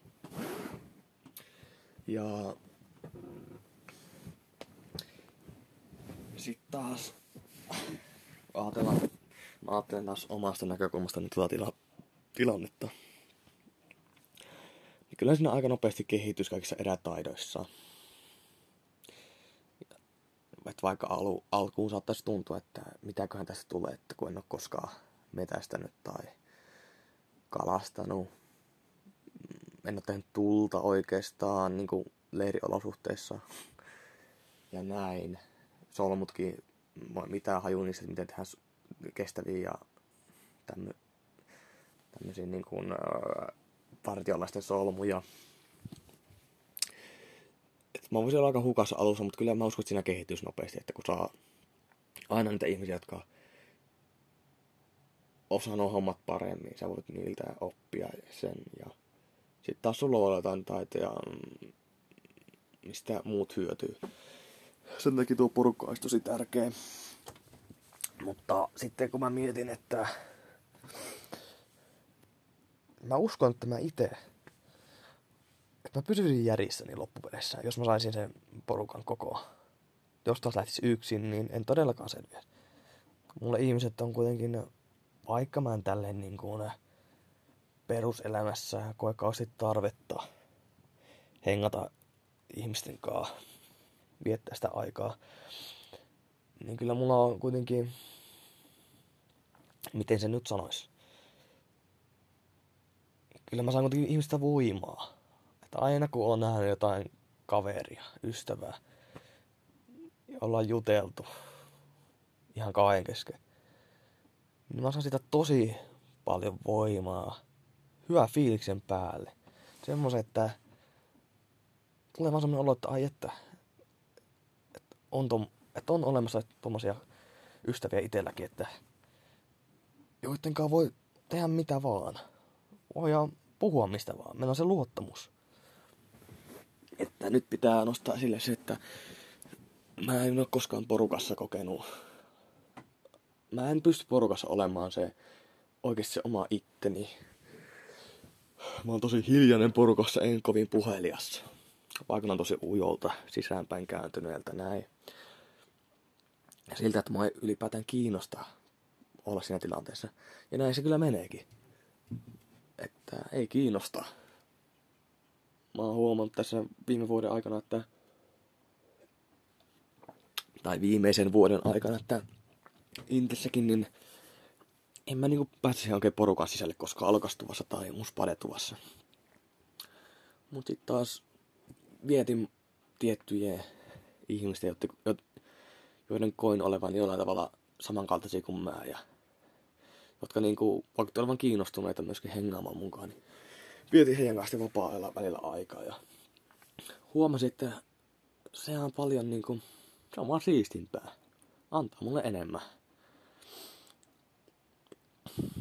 Ja sitten taas ajatellaan, mä ajattelen taas omasta näkökulmasta nyt tuota tila, tilannetta. Niin kyllä siinä aika nopeasti kehitys kaikissa erätaidoissa. Et vaikka alu, alkuun saattaisi tuntua, että mitäköhän tästä tulee, että kun en ole koskaan metästänyt tai kalastanut. En ole tehnyt tulta oikeastaan niin kuin leiriolosuhteissa ja näin. Solmutkin, mitään haju niistä, miten tehdään kestäviä ja tämmö, tämmöisiä niin kuin, äh, partiolaisten solmuja. Et mä voisin olla aika hukassa alussa, mutta kyllä mä uskon, että siinä kehitys nopeasti, että kun saa aina niitä ihmisiä, jotka osaa nuo hommat paremmin, sä voit niiltä oppia sen. Ja sitten taas sulla on jotain taitoja, mm, mistä muut hyötyy. Sen takia tuo porukka olisi tosi tärkeä. Mutta sitten kun mä mietin, että mä uskon, että mä itse, että mä pysyisin järjissäni loppupeleissä, jos mä saisin sen porukan kokoa. Jos taas lähtisi yksin, niin en todellakaan selviä. Mulle ihmiset on kuitenkin, vaikka mä en tälleen niin kuin peruselämässä koe kauheasti tarvetta hengata ihmisten kanssa, viettää sitä aikaa, niin kyllä mulla on kuitenkin, miten se nyt sanoisi, kyllä mä saan kuitenkin ihmistä voimaa. Että aina kun on nähnyt jotain kaveria, ystävää, ollaan juteltu ihan kahden kesken, niin mä saan sitä tosi paljon voimaa, hyvä fiiliksen päälle. Semmoisen, että tulee vaan semmoinen olo, että ai että, että on, tom, että on olemassa tommosia ystäviä itselläkin, että joidenkaan voi tehdä mitä vaan. Voidaan puhua mistä vaan. Meillä on se luottamus. Että nyt pitää nostaa sille se, että mä en ole koskaan porukassa kokenut. Mä en pysty porukassa olemaan se oikeasti se oma itteni. Mä oon tosi hiljainen porukassa, en kovin puhelias. Vaikutan tosi ujolta, sisäänpäin kääntyneeltä, näin. Siltä, että mua ei ylipäätään kiinnosta olla siinä tilanteessa. Ja näin se kyllä meneekin että ei kiinnosta. Mä oon huomannut tässä viime vuoden aikana, että tai viimeisen vuoden aikana, että Intessäkin, niin en mä niinku pääse oikein porukan sisälle koskaan alkastuvassa tai muspadetuvassa. Mut sit taas vietin tiettyjä ihmisten, joiden koin olevan jollain tavalla samankaltaisia kuin mä ja jotka niinku, vaikka olevan kiinnostuneita myöskin hengaamaan mukaan, niin vietin heidän kanssa vapaa-ajalla välillä aikaa ja huomasin, että se on paljon niinku, se on vaan siistimpää. Antaa mulle enemmän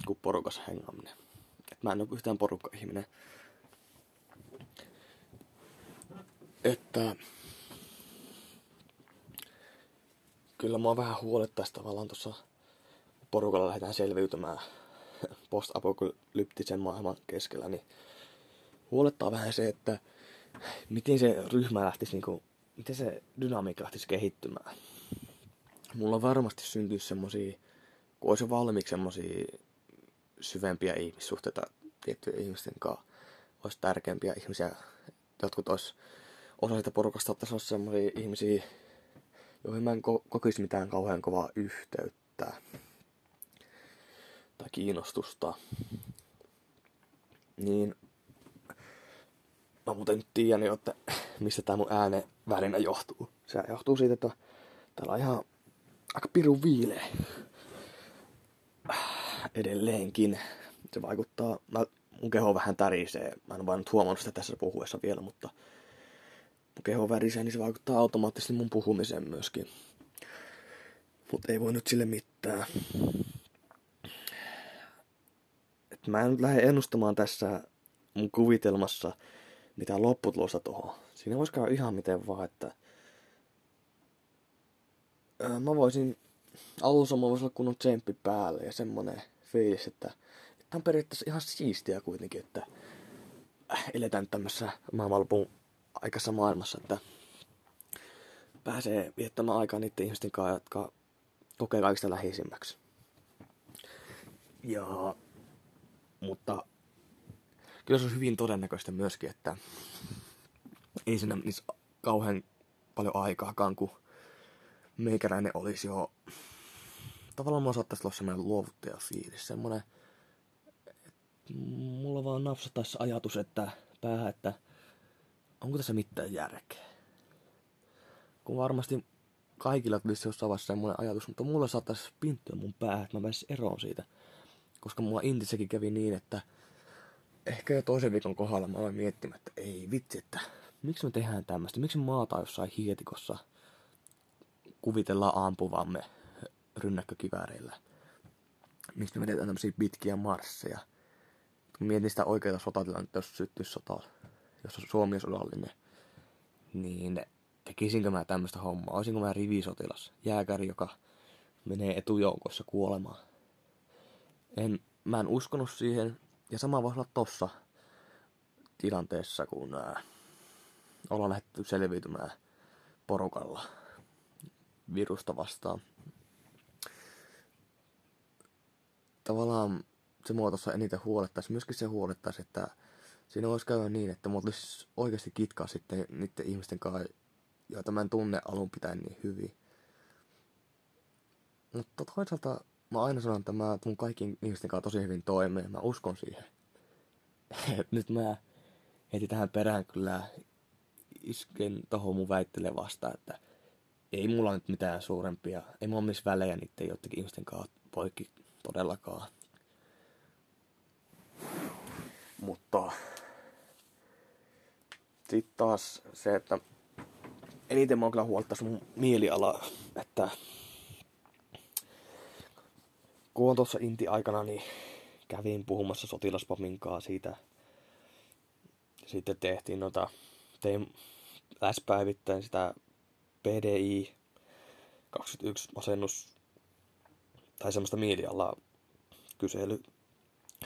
kuin porukas hengaaminen. Et mä en ole yhtään porukka-ihminen. Että kyllä mua vähän huolettaisi tavallaan tuossa porukalla lähdetään selviytymään post-apokalyptisen maailman keskellä, niin huolettaa vähän se, että miten se ryhmä lähtisi, niin kuin, miten se dynamiikka lähtisi kehittymään. Mulla varmasti syntyisi semmosia, kun olisi valmiiksi semmosia syvempiä ihmissuhteita tiettyjen ihmisten kanssa, olisi tärkeämpiä ihmisiä, jotkut olisi osa sitä porukasta ottaisi olla semmoisia ihmisiä, joihin mä en ko- kokisi mitään kauhean kovaa yhteyttä tai kiinnostusta, niin mä muuten nyt tiedän jo, että mistä tämä mun äänen värinä johtuu. Se johtuu siitä, että täällä on ihan aika pirun viileä. Edelleenkin. Se vaikuttaa, mä, mun keho vähän tärisee. Mä en vaan nyt huomannut sitä tässä puhuessa vielä, mutta mun keho värisee, niin se vaikuttaa automaattisesti mun puhumiseen myöskin. Mutta ei voi nyt sille mitään. Et mä en nyt lähde ennustamaan tässä mun kuvitelmassa mitä lopputulosta tuohon. Siinä voisi käydä ihan miten vaan, että mä voisin alussa mä voisi olla kunnon tsemppi päälle ja semmonen fiilis, että, että on periaatteessa ihan siistiä kuitenkin, että äh, eletään tämmössä maailmanlopun aikaisessa maailmassa, että pääsee viettämään aikaa niiden ihmisten kanssa, jotka kokee kaikista lähisimmäksi. Ja, mutta kyllä se on hyvin todennäköistä myöskin, että ei siinä menisi kauhean paljon aikaakaan, kun meikäläinen olisi jo... Tavallaan mulla saattaisi olla semmoinen luovuttaja fiilis, semmoinen... Mulla vaan napsattaisi ajatus, että päähän, että onko tässä mitään järkeä. Kun varmasti kaikilla tulisi jossain vaiheessa semmoinen ajatus, mutta mulla saattaisi pinttyä mun päähän, että mä pääsis eroon siitä. Koska mulla Intissäkin kävi niin, että ehkä jo toisen viikon kohdalla mä aloin miettimään, että ei vitsi, että miksi me tehdään tämmöistä, miksi maata jossain hietikossa kuvitellaan ampuvamme rynnäkkökivääreillä. Miksi me vedetään tämmöisiä pitkiä marsseja. Kun mietin sitä oikeaa sotatilannetta, jos syttyisi sota, jos Suomi on sodallinen, niin tekisinkö mä tämmöistä hommaa? Olisinko mä rivisotilas, jääkäri, joka menee etujoukossa kuolemaan? En, mä en uskonut siihen, ja sama voisi olla tossa tilanteessa, kun ää, ollaan lähdetty selviytymään porukalla virusta vastaan. Tavallaan se mua tuossa eniten huolettaisi. Myöskin se huolettaisi, että siinä voisi käydä niin, että mua tulisi oikeasti kitkaa sitten niiden ihmisten kanssa, joita mä en tunne alun pitäen niin hyvin. Mutta toisaalta mä aina sanon, että mä tuun kaikkien ihmisten kanssa tosi hyvin toimeen. Mä uskon siihen. <laughs> nyt mä heti tähän perään kyllä isken tohon mun väittelee vasta, että ei mulla nyt mitään suurempia, ei mulla missä välejä niiden joidenkin ihmisten kanssa poikki todellakaan. Mutta sitten taas se, että eniten mä oon kyllä huolta mun mieliala, että kun on tuossa inti aikana, niin kävin puhumassa sotilaspaminkaa siitä. Sitten tehtiin noita, tein läspäivittäin sitä PDI 21 masennus tai semmoista mielialaa kysely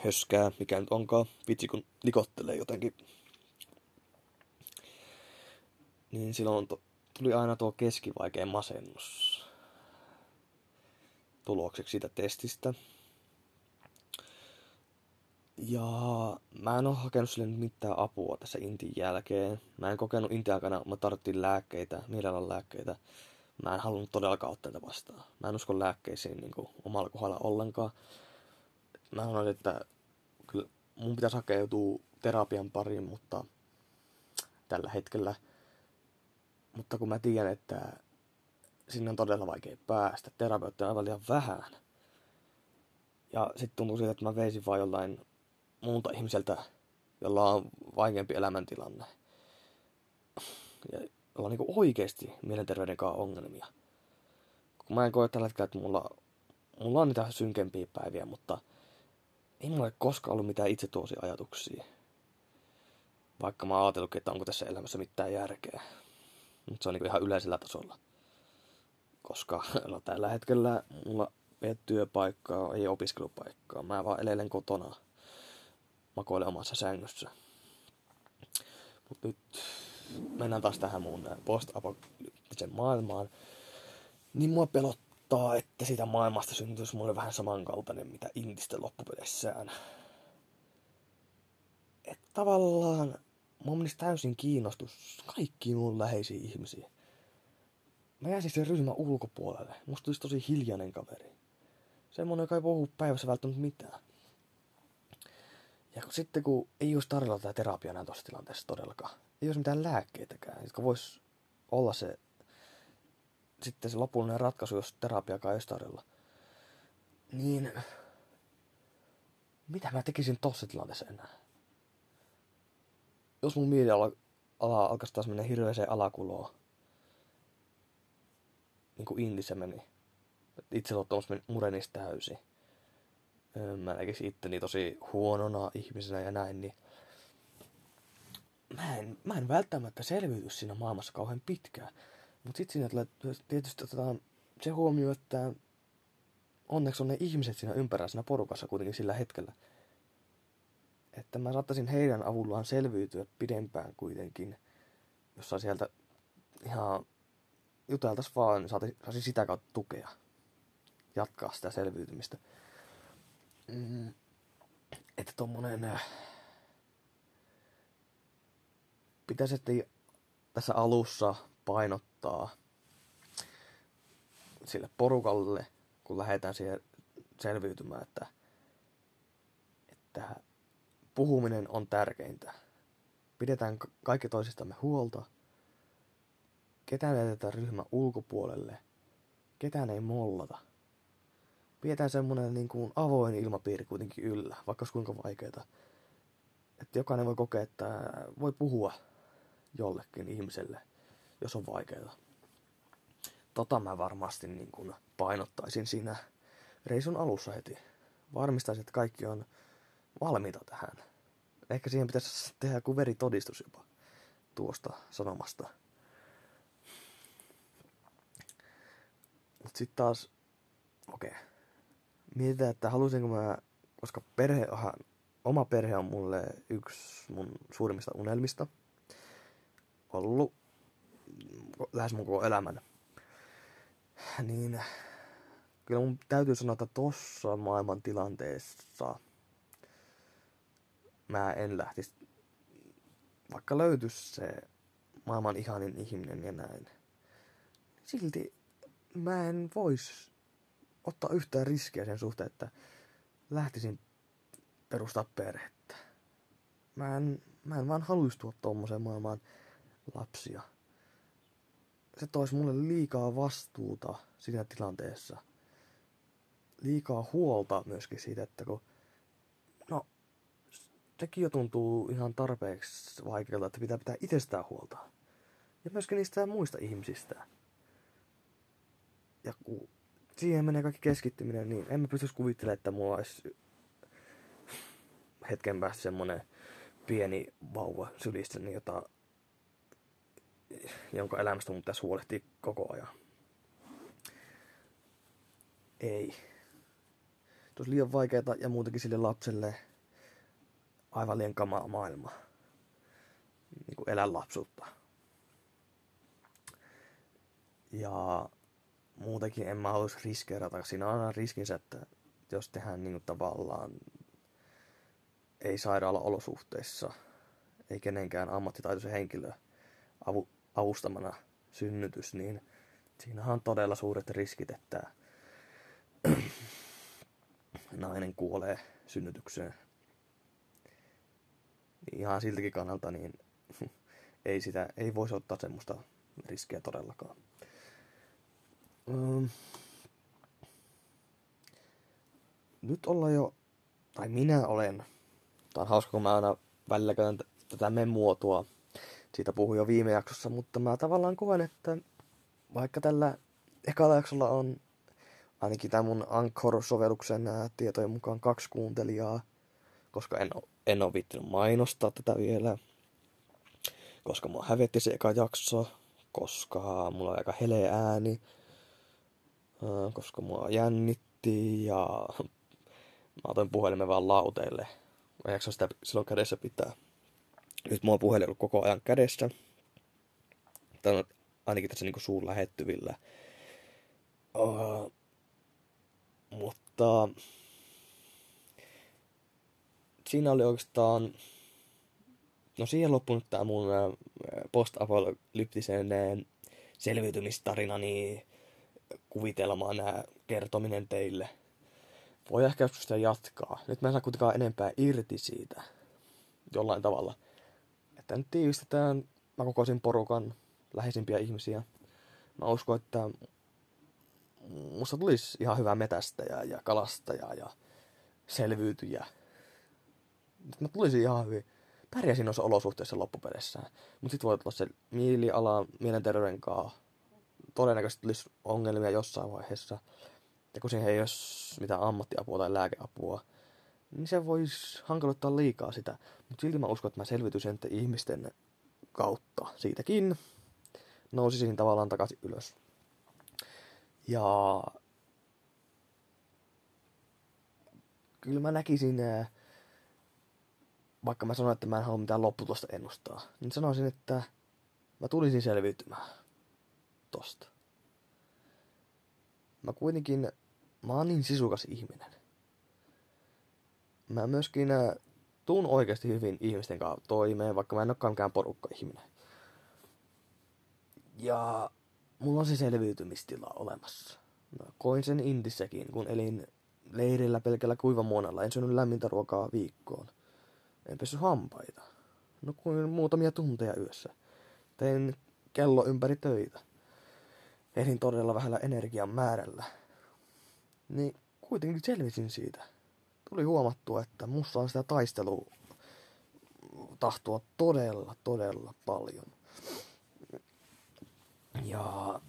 höskää, mikä nyt onkaan, vitsi kun likottelee jotenkin. Niin silloin to, tuli aina tuo keskivaikein masennus tulokseksi siitä testistä. Ja mä en oo hakenut sille mitään apua tässä intin jälkeen. Mä en kokenut intin aikana, mä tarvittiin lääkkeitä, mielialan lääkkeitä. Mä en halunnut todellakaan ottaa niitä vastaan. Mä en usko lääkkeisiin niin kuin, omalla kohdalla ollenkaan. Mä sanoin, että kyllä mun pitäisi hakeutua terapian pariin, mutta tällä hetkellä. Mutta kun mä tiedän, että sinne on todella vaikea päästä, terapeuttia on aivan liian vähän. Ja sitten tuntuu siltä, että mä veisin vaan jollain muulta ihmiseltä, jolla on vaikeampi elämäntilanne. Ja jolla on niin oikeasti mielenterveyden kanssa ongelmia. Kun mä en koe tällä hetkellä, että mulla, mulla on niitä synkempiä päiviä, mutta ei mulla ole koskaan ollut mitään itsetuosia ajatuksia. Vaikka mä oon että onko tässä elämässä mitään järkeä. Mutta se on niin ihan yleisellä tasolla. Koska <laughs> no, tällä hetkellä mulla ei työpaikkaa, ei opiskelupaikkaa. Mä vaan elelen kotona makoilee omassa sängyssä. Mutta nyt mennään taas tähän mun post-apokalyptisen maailmaan. Niin mua pelottaa, että siitä maailmasta syntyisi mulle vähän samankaltainen, mitä Intistä loppupeleissä. Että tavallaan mua menisi täysin kiinnostus kaikkiin mun läheisiin ihmisiin. Mä jäisin sen ryhmän ulkopuolelle. Musta tulisi tosi hiljainen kaveri. Semmonen, joka ei puhu päivässä välttämättä mitään. Ja kun, sitten kun ei olisi tarjolla tätä terapiaa näin tuossa tilanteessa todellakaan, ei olisi mitään lääkkeitäkään, jotka vois olla se sitten se lopullinen ratkaisu, jos terapiakaan ei tarjolla. Niin, mitä mä tekisin tossa tilanteessa enää? Jos mun mieliala ala alkaisi taas mennä hirveeseen alakuloon, niin kuin Inti se meni. Itseluottamus murenisi täysin. Öö, mä näkisin itteni tosi huonona ihmisenä ja näin, niin mä en, mä en välttämättä selviydy siinä maailmassa kauhean pitkään. Mutta sitten siinä tulee tietysti otetaan se huomio, että onneksi on ne ihmiset siinä ympärillä siinä porukassa kuitenkin sillä hetkellä. Että mä saattaisin heidän avullaan selviytyä pidempään kuitenkin, jossa sieltä ihan juteltaisiin vaan, niin saisin sitä kautta tukea. Jatkaa sitä selviytymistä. Mm, että tommonen... Äh, pitäisi että tässä alussa painottaa sille porukalle, kun lähdetään siihen selviytymään, että, että puhuminen on tärkeintä. Pidetään kaikki toisistamme huolta. Ketään ei jätetä ryhmän ulkopuolelle. Ketään ei mollata. Pidetään semmonen niin kuin avoin ilmapiiri kuitenkin yllä, vaikka olisi kuinka vaikeaa. Että jokainen voi kokea, että voi puhua jollekin ihmiselle, jos on vaikeaa. Tota mä varmasti niin kuin painottaisin siinä reisun alussa heti. Varmistaisin, että kaikki on valmiita tähän. Ehkä siihen pitäisi tehdä joku veritodistus jopa tuosta sanomasta. Mutta sitten taas, okei. Okay. Mietitään, että halusinko mä, koska perhe, aha, oma perhe on mulle yksi mun suurimmista unelmista. Ollut lähes mun koko elämän. Niin kyllä mun täytyy sanoa, että tossa maailman tilanteessa mä en lähtisi, vaikka löytyisi se maailman ihanin ihminen ja näin. Silti mä en vois ottaa yhtään riskiä sen suhteen, että lähtisin perustaa perhettä. Mä en, mä en vaan haluaisi tuoda tommoseen maailmaan lapsia. Se toisi mulle liikaa vastuuta siinä tilanteessa. Liikaa huolta myöskin siitä, että kun... No, sekin jo tuntuu ihan tarpeeksi vaikealta, että pitää pitää itsestään huolta. Ja myöskin niistä muista ihmisistä. Ja kun siihen menee kaikki keskittyminen, niin en mä pystyisi kuvittelemaan, että mulla olisi hetken päästä semmonen pieni vauva sylissäni, jota, jonka elämästä mun pitäisi huolehtia koko ajan. Ei. Tuossa liian vaikeaa ja muutenkin sille lapselle aivan liian kamaa maailma. Niin kuin elää lapsuutta. Ja muutenkin en mä haluaisi riskeerata. Siinä on aina riskinsä, että jos tehdään niin tavallaan ei sairaala-olosuhteissa, ei kenenkään ammattitaitoisen henkilö avu, avustamana synnytys, niin siinähän on todella suuret riskit, että <clears throat> nainen kuolee synnytykseen. Ihan siltäkin kannalta niin <laughs> ei, sitä, ei voisi ottaa semmoista riskiä todellakaan. Nyt ollaan jo, tai minä olen, tämä on hauska kun mä aina välillä käyn tätä memuotua, siitä puhuin jo viime jaksossa, mutta mä tavallaan koen, että vaikka tällä ekalla jaksolla on ainakin tämän mun Anchor-sovelluksen tietojen mukaan kaksi kuuntelijaa, koska en, en ole viittinyt mainostaa tätä vielä, koska mua hävetti se eka jakso, koska mulla on aika heleä ääni, koska mua jännitti ja mä otin puhelimen vaan lauteille. Mä jaksan sitä silloin kädessä pitää. Nyt mulla on puhelin ollut koko ajan kädessä. Tai ainakin tässä niinku suun lähettyvillä. Uh, mutta siinä oli oikeastaan, no siihen loppunut tää mun post-apokalyptisen selviytymistarinani kuvitelmaan nämä kertominen teille. Voi ehkä joskus sitä jatkaa. Nyt mä en saa kuitenkaan enempää irti siitä jollain tavalla. Että nyt tiivistetään, mä kokoisin porukan läheisimpiä ihmisiä. Mä uskon, että musta tulisi ihan hyvä metästäjä ja kalastaja ja selviytyjä. Mä tulisin ihan hyvin. Pärjäsin noissa olosuhteissa loppupeleissä. Mutta sitten voi olla se mieliala mielenterveyden kanssa. Todennäköisesti tulisi ongelmia jossain vaiheessa. Ja kun siihen ei olisi mitään ammattiapua tai lääkeapua, niin se voisi hankaloittaa liikaa sitä. Mutta silti mä uskon, että mä selvityisin ihmisten kautta siitäkin. Nousisin tavallaan takaisin ylös. Ja kyllä mä näkisin, vaikka mä sanoin, että mä en halua mitään lopputulosta ennustaa, niin sanoisin, että mä tulisin selviytymään tosta. Mä kuitenkin, mä oon niin sisukas ihminen. Mä myöskin tuun oikeasti hyvin ihmisten kanssa toimeen, vaikka mä en olekaan mikään porukka-ihminen. Ja mulla on se selviytymistila olemassa. Mä koin sen Intissäkin, kun elin leirillä pelkällä kuivamuonalla. En syönyt lämmintä ruokaa viikkoon. En pessy hampaita. No kuin muutamia tunteja yössä. Tein kello ympäri töitä. Elin todella vähällä energian määrällä. Niin kuitenkin selvisin siitä. Tuli huomattua, että musta on sitä taistelua tahtoa todella, todella paljon. Ja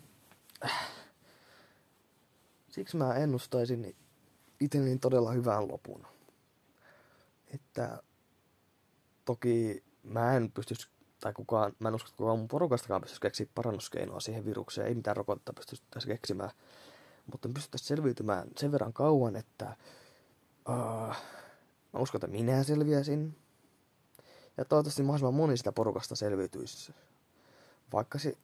siksi mä ennustaisin itselleni todella hyvän lopun. Että toki mä en pysty, tai kukaan, mä en usko, että kukaan mun porukastakaan pystyisi keksiä parannuskeinoa siihen virukseen. Ei mitään rokotetta pystyttäisi keksimään. Mutta me pystyttäisiin selviytymään sen verran kauan, että uh, mä uskon, että minä selviäisin. Ja toivottavasti mahdollisimman moni sitä porukasta selviytyisi. Vaikka se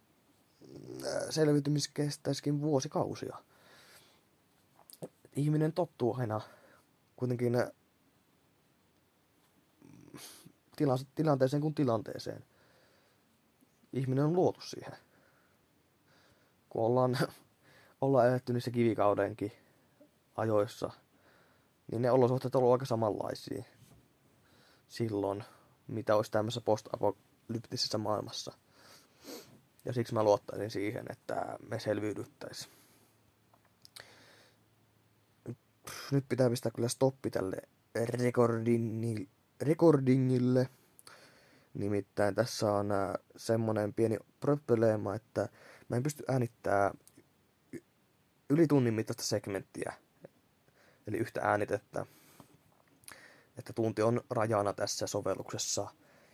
selviytymis kestäisikin vuosikausia. Ihminen tottuu aina kuitenkin tilanteeseen kuin tilanteeseen. Ihminen on luotu siihen. Kun ollaan, <laughs> ollaan eletty niissä kivikaudenkin ajoissa, niin ne olosuhteet ovat aika samanlaisia silloin, mitä olisi tämmöisessä post-apokalyptisessa maailmassa. Ja siksi mä luottaisin siihen, että me selviydyttäisiin. Nyt pitää pistää kyllä stoppi tälle recordingille. Nimittäin tässä on äh, semmonen pieni probleema, että mä en pysty äänittämään yli tunnin mittaista segmenttiä. Eli yhtä äänitettä. Että tunti on rajana tässä sovelluksessa.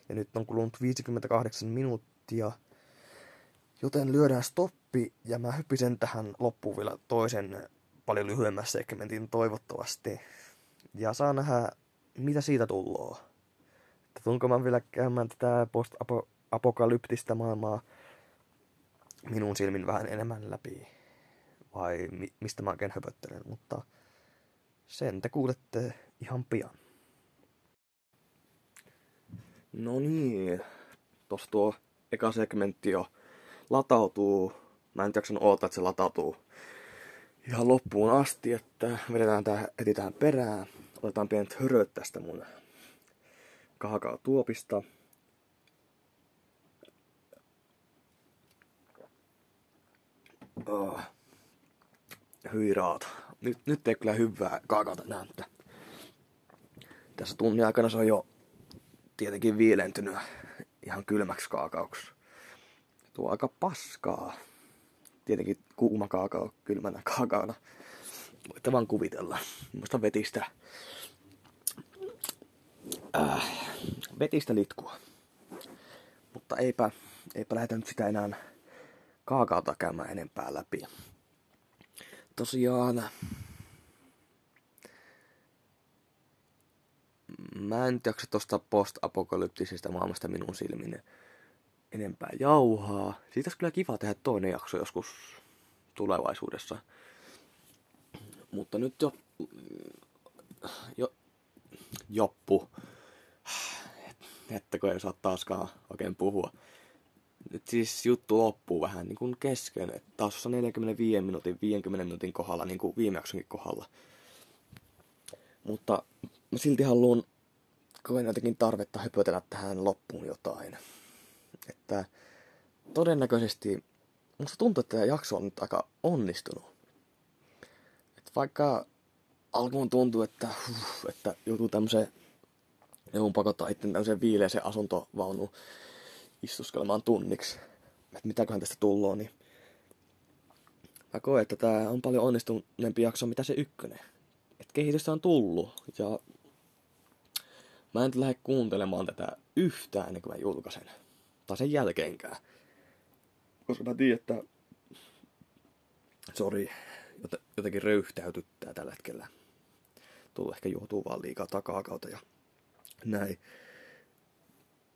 Ja nyt on kulunut 58 minuuttia. Joten lyödään stoppi ja mä hyppisen tähän loppuun vielä toisen paljon lyhyemmän segmentin toivottavasti. Ja saa nähdä, mitä siitä tulloo. Että tulenko mä vielä käymään tätä post-apokalyptista maailmaa minun silmin vähän enemmän läpi. Vai mi- mistä mä oikein höpöttelen, mutta sen te kuulette ihan pian. No niin, tossa tuo eka segmentti jo latautuu. Mä en jaksanut odottaa, että se latautuu ihan loppuun asti, että vedetään tää heti tähän perään. Otetaan pienet höröt tästä mun kaakao-tuopista. Oh. Hyi raata. Nyt, nyt ei kyllä hyvää kaakaota näyttää. Tässä tunnin aikana se on jo tietenkin viilentynyt ihan kylmäksi kaakauksi. Tuo aika paskaa. Tietenkin kuuma kaakao kylmänä kaakaona. Voitte vaan kuvitella. Muista vetistä. Äh, vetistä litkua. Mutta eipä, eipä lähdetä nyt sitä enää kaakaota käymään enempää läpi. Tosiaan, mä en jaksa tosta post-apokalyptisesta maailmasta minun silmin enempää jauhaa. Siitä olisi kyllä kiva tehdä toinen jakso joskus tulevaisuudessa. Mutta nyt jo, jo joppu. Että kun ei osaa taaskaan oikein puhua. Nyt siis juttu loppuu vähän niin kuin kesken. Että taas 45 minuutin, 50 minuutin kohdalla, niin kuin viime kohdalla. Mutta mä silti haluan koen jotenkin tarvetta höpötellä tähän loppuun jotain. Että todennäköisesti musta tuntuu, että tämä jakso on nyt aika onnistunut. vaikka alkuun tuntuu, että, huh, että joutuu tämmöiseen, joudun pakottaa itse tämmöiseen viileeseen asuntovaunuun istuskelemaan tunniksi, että mitäköhän tästä tulloo, niin mä koen, että tää on paljon onnistuneempi jakso, mitä se ykkönen. Että kehitystä on tullut, ja mä en lähde kuuntelemaan tätä yhtään ennen kuin mä julkaisen. Tai sen jälkeenkään. Koska mä tiedän, että... Sori, jotenkin röyhtäytyttää tällä hetkellä. Tullut ehkä juotuu vaan liikaa takaa kautta ja näin.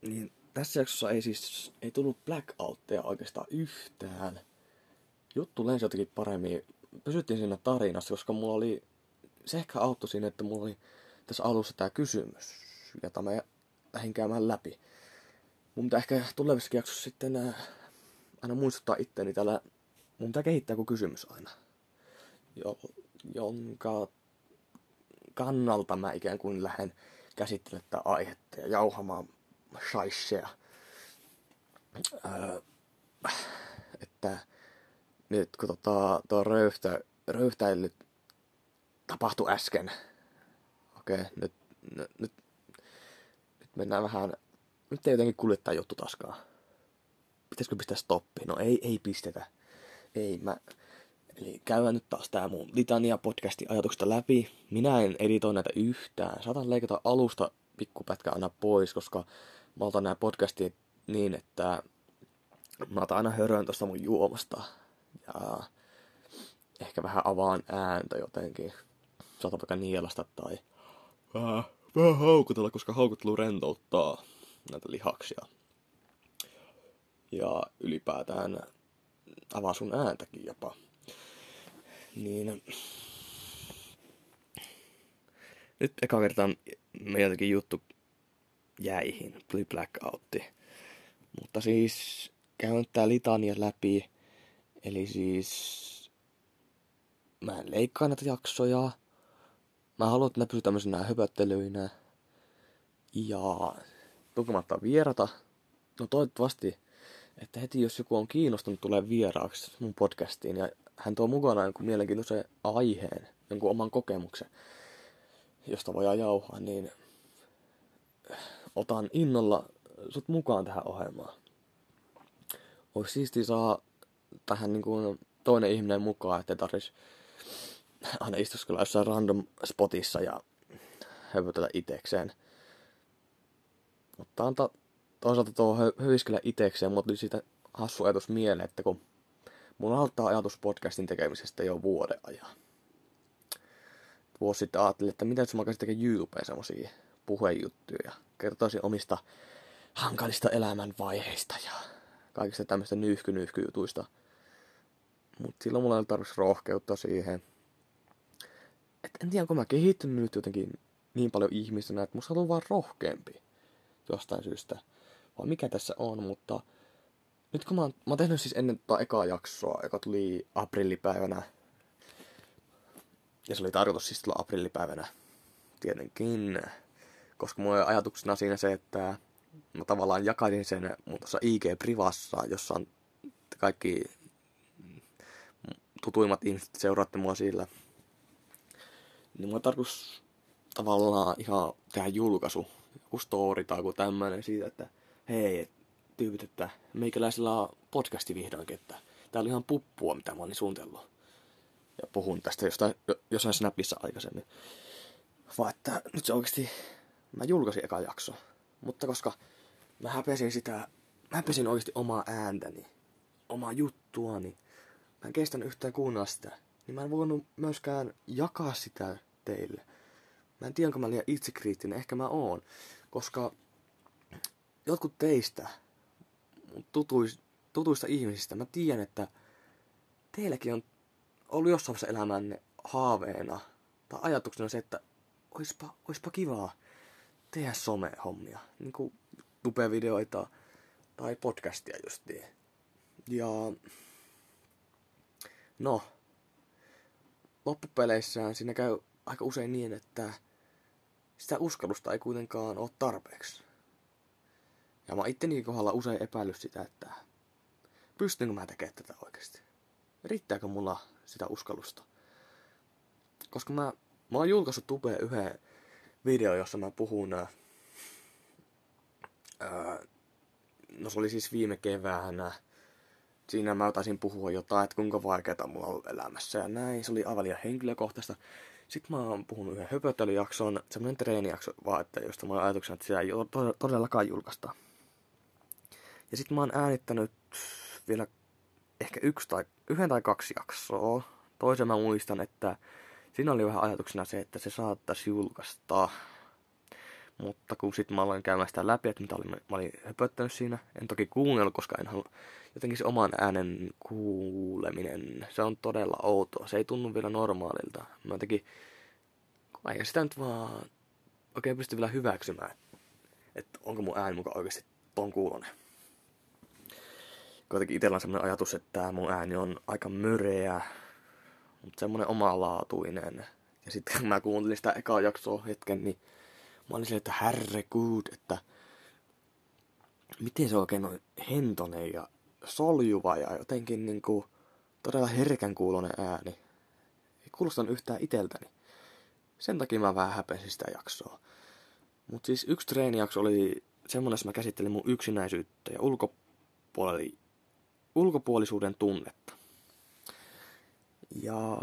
Niin tässä jaksossa ei siis ei tullut blackoutteja oikeastaan yhtään. Juttu lensi jotenkin paremmin. Pysyttiin siinä tarinassa, koska mulla oli... Se ehkä auttoi siinä, että mulla oli tässä alussa tämä kysymys, jota mä lähdin käymään läpi. Mun pitää ehkä tulevissa jaksossa sitten äh, aina muistuttaa itteeni täällä, mun pitää kehittää joku kysymys aina, jo, jonka kannalta mä ikään kuin lähden käsittelemään tätä aihetta ja jauhamaan shaisseja. Öö, että nyt kun tota, tuo röyhtä, röyhtäily tapahtui äsken, okei, okay, nyt, nyt, nyt, nyt mennään vähän, nyt ei jotenkin kuljettaa juttu taskaa. Pitäisikö pistää stoppi? No ei, ei pistetä. Ei, mä, Eli käydään nyt taas tää mun Litania podcastin ajatuksesta läpi. Minä en editoi näitä yhtään. Saatan leikata alusta pikkupätkä aina pois, koska mä otan nämä podcastit niin, että mä otan aina hörön tosta mun juomasta. Ja ehkä vähän avaan ääntä jotenkin. Saatan vaikka nielasta tai vähän, vähän haukutella, koska haukuttelu rentouttaa näitä lihaksia. Ja ylipäätään avaa sun ääntäkin jopa. Niin... Nyt eka kertaa meiltäkin juttu jäihin, tuli blackoutti. Mutta siis käyn tää litania läpi. Eli siis mä en leikkaa näitä jaksoja. Mä haluan, että ne pysyy tämmöisenä höpöttelyinä. Ja tukematta vierata. No toivottavasti, että heti jos joku on kiinnostunut tulee vieraaksi mun podcastiin ja hän tuo mukana jonkun mielenkiintoisen aiheen, jonkun oman kokemuksen, josta voi jauhaa, niin otan innolla sut mukaan tähän ohjelmaan. Olisi siisti saa tähän niin kuin toinen ihminen mukaan, että tarvitsisi aina istuskella jossain random spotissa ja höpötellä itekseen. Mutta anta, toisaalta tuo höviskellä itekseen, mutta siitä hassu ajatus mieleen, että kun Mulla altaa ajatus podcastin tekemisestä jo vuoden ajan. Vuosi sitten ajattelin, että mitä jos mä alkaisin tekemään YouTubeen semmosia puhejuttuja ja kertoisin omista hankalista elämänvaiheista ja kaikista tämmöistä nyyhky-nyyhky-jutuista. Mutta silloin mulla ei tarvitsisi rohkeutta siihen. Et en tiedä, onko mä kehittynyt nyt jotenkin niin paljon ihmisenä, että musta on vaan rohkeampi jostain syystä. Vai mikä tässä on, mutta nyt kun mä oon, mä oon tehnyt siis ennen tota ekaa jaksoa, joka tuli aprillipäivänä. Ja se oli tarkoitus siis tulla aprillipäivänä. Tietenkin. Koska mulla oli ajatuksena siinä se, että mä tavallaan jakaisin sen mun tuossa IG-privassa, jossa on kaikki tutuimmat ihmiset seuraatte mua sillä. Niin mulla tarkoitus tavallaan ihan tehdä julkaisu, joku story tai joku tämmönen siitä, että hei, tyypit, että meikäläisellä on podcasti vihdoinkin, että tää oli ihan puppua, mitä mä olin suunnitellut. Ja puhun tästä jostain, jossain Snapissa aikaisemmin. Vaan että nyt se oikeasti, mä julkaisin eka jakso. Mutta koska mä häpesin sitä, mä häpesin oikeasti omaa ääntäni, omaa juttuani. Mä en kestänyt yhtään kuunnella sitä. Niin mä en voinut myöskään jakaa sitä teille. Mä en tiedä, onko mä liian itsekriittinen, ehkä mä oon. Koska jotkut teistä tutuis, tutuista ihmisistä. Mä tiedän, että teilläkin on ollut jossain vaiheessa elämänne haaveena tai ajatuksena se, että oispa, oispa kivaa tehdä some-hommia. Niin kuin videoita tai podcastia justiin. Ja no, loppupeleissään siinä käy aika usein niin, että sitä uskallusta ei kuitenkaan ole tarpeeksi. Ja mä itteni kohdalla usein epäillyt sitä, että pystynkö mä tekemään tätä oikeasti. Riittääkö mulla sitä uskallusta? koska mä, mä oon julkaissut tubeen yhden video, jossa mä puhun ää, no se oli siis viime keväänä. Siinä mä taisin puhua jotain, että kuinka vaikeaa mulla on elämässä ja näin. Se oli aivan liian henkilökohtaista. Sitten mä oon puhunut yhden höpöttelyjakson, semmonen treenijakso vaan, että josta mä oon ajatuksena, että sitä ei todellakaan julkaista. Ja sitten mä oon äänittänyt vielä ehkä yksi tai, yhden tai kaksi jaksoa. Toisen mä muistan, että siinä oli vähän ajatuksena se, että se saattaisi julkaista. Mutta kun sitten mä aloin käymään sitä läpi, että mitä olin, mä olin höpöttänyt siinä, en toki kuunnellut, koska en halua, jotenkin se oman äänen kuuleminen, se on todella outoa. Se ei tunnu vielä normaalilta. Mä jotenkin, kun sitä nyt vaan oikein pysty vielä hyväksymään, että onko mun ääni mukaan oikeasti ton kuulonen. Kuitenkin itsellä on sellainen ajatus, että tämä mun ääni on aika myreä, mutta semmonen omalaatuinen. Ja sitten kun mä kuuntelin sitä ekaa jaksoa hetken, niin mä olin silleen, että herregud, että miten se oikein on hentonen ja soljuva ja jotenkin niinku todella herkän kuulonen ääni. Ei kuulostanut yhtään iteltäni. Sen takia mä vähän häpesin sitä jaksoa. Mutta siis yksi treenijakso oli semmonen, että mä käsittelin mun yksinäisyyttä ja ulkopuoli, ulkopuolisuuden tunnetta. Ja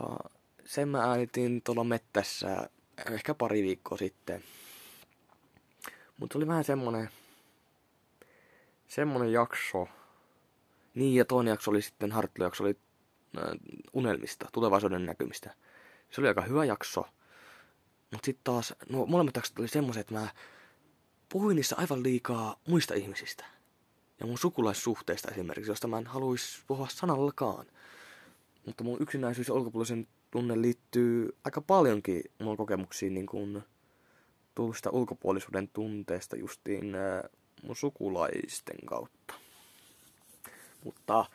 sen mä äänitin tuolla mettässä ehkä pari viikkoa sitten. Mutta oli vähän semmonen, semmonen jakso. Niin, ja toinen jakso oli sitten harjoittelujakso, oli äh, unelmista, tulevaisuuden näkymistä. Se oli aika hyvä jakso. Mutta sitten taas, no molemmat jaksot oli semmoiset, että mä puhuin niissä aivan liikaa muista ihmisistä. Ja mun sukulaissuhteista esimerkiksi, josta mä en haluaisi puhua sanallakaan. Mutta mun yksinäisyys ja ulkopuolisen tunne liittyy aika paljonkin mun kokemuksiin niin kuin tuosta ulkopuolisuuden tunteesta justiin ää, mun sukulaisten kautta. Mutta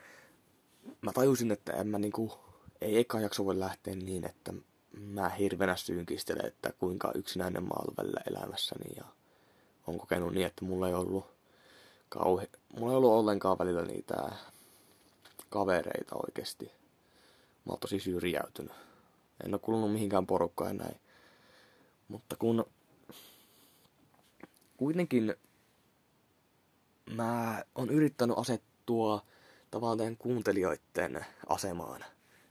mä tajusin, että en mä niinku, ei eka jakso voi lähteä niin, että mä hirveänä synkistelen, että kuinka yksinäinen mä välillä elämässäni ja on kokenut niin, että mulla ei ollut kauhe, mulla ei ollut ollenkaan välillä niitä kavereita oikeasti. Mä oon tosi syrjäytynyt. En ole kuulunut mihinkään porukkaan näin. Mutta kun kuitenkin mä oon yrittänyt asettua tavallaan kuuntelijoiden asemaan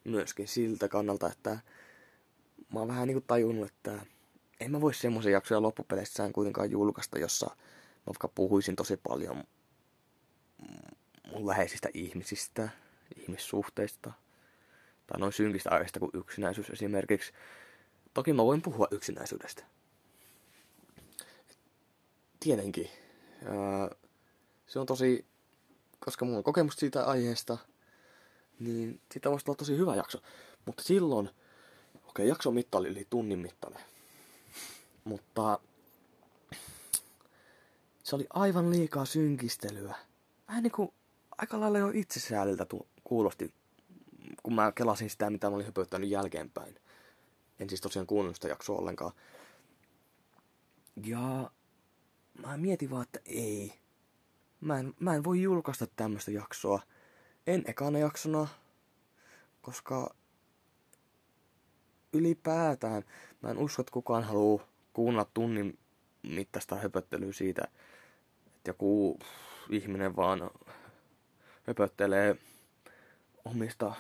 myöskin siltä kannalta, että mä oon vähän niinku tajunnut, että en mä voi semmoisen jaksoja loppupeleissä kuitenkaan julkaista, jossa vaikka puhuisin tosi paljon mun läheisistä ihmisistä, ihmissuhteista, tai noin synkistä aiheista kuin yksinäisyys esimerkiksi. Toki mä voin puhua yksinäisyydestä tietenkin. se on tosi, koska mulla on kokemus siitä aiheesta, niin siitä voisi olla tosi hyvä jakso. Mutta silloin, okei, okay, jakson mitta oli yli tunnin mittainen. Mutta se oli aivan liikaa synkistelyä. Vähän niinku aika lailla jo itsesääliltä tu- kuulosti, kun mä kelasin sitä, mitä mä olin höpöttänyt jälkeenpäin. En siis tosiaan kuunnellut sitä jaksoa ollenkaan. Ja mä mietin vaan, että ei. Mä en, mä en voi julkaista tämmöistä jaksoa. En ekana jaksona, koska ylipäätään mä en usko, että kukaan haluaa kuunnella tunnin mittaista höpöttelyä siitä, joku ihminen vaan höpöttelee omista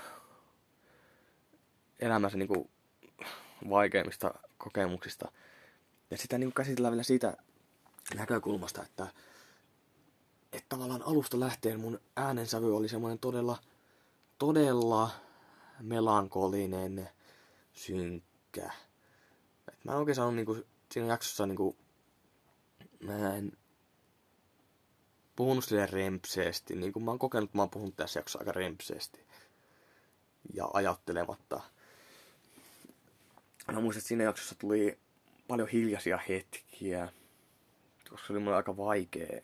elämänsä niin vaikeimmista kokemuksista. Ja sitä niin käsitellään vielä siitä näkökulmasta, että, että tavallaan alusta lähtien mun äänensävy oli semmoinen todella, todella melankolinen, synkkä. Et mä en oikein saanut niinku, siinä jaksossa niinku, mä en puhunut sille rempseesti, niin kuin mä oon kokenut, mä oon puhunut tässä jaksossa aika rempseesti ja ajattelematta. Mä muistan, että siinä jaksossa tuli paljon hiljaisia hetkiä, koska se oli mulle aika vaikea,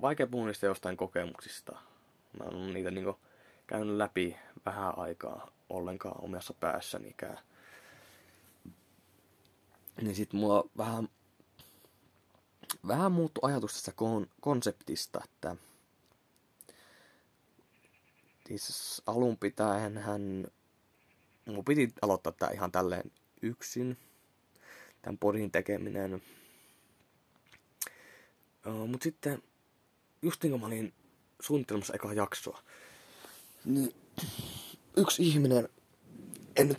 vaikea puhua niistä jostain kokemuksista. Mä oon niitä niinku käynyt läpi vähän aikaa ollenkaan omassa päässänikään. Niin sit mulla vähän, vähän muuttu ajatus tästä kon, konseptista, että siis alun pitäen hän, mun piti aloittaa tää ihan tälleen yksin. Tämän podin tekeminen. Uh, Mutta sitten, just niin kuin mä olin suunnittelemassa ekaa jaksoa, niin yksi ihminen, en nyt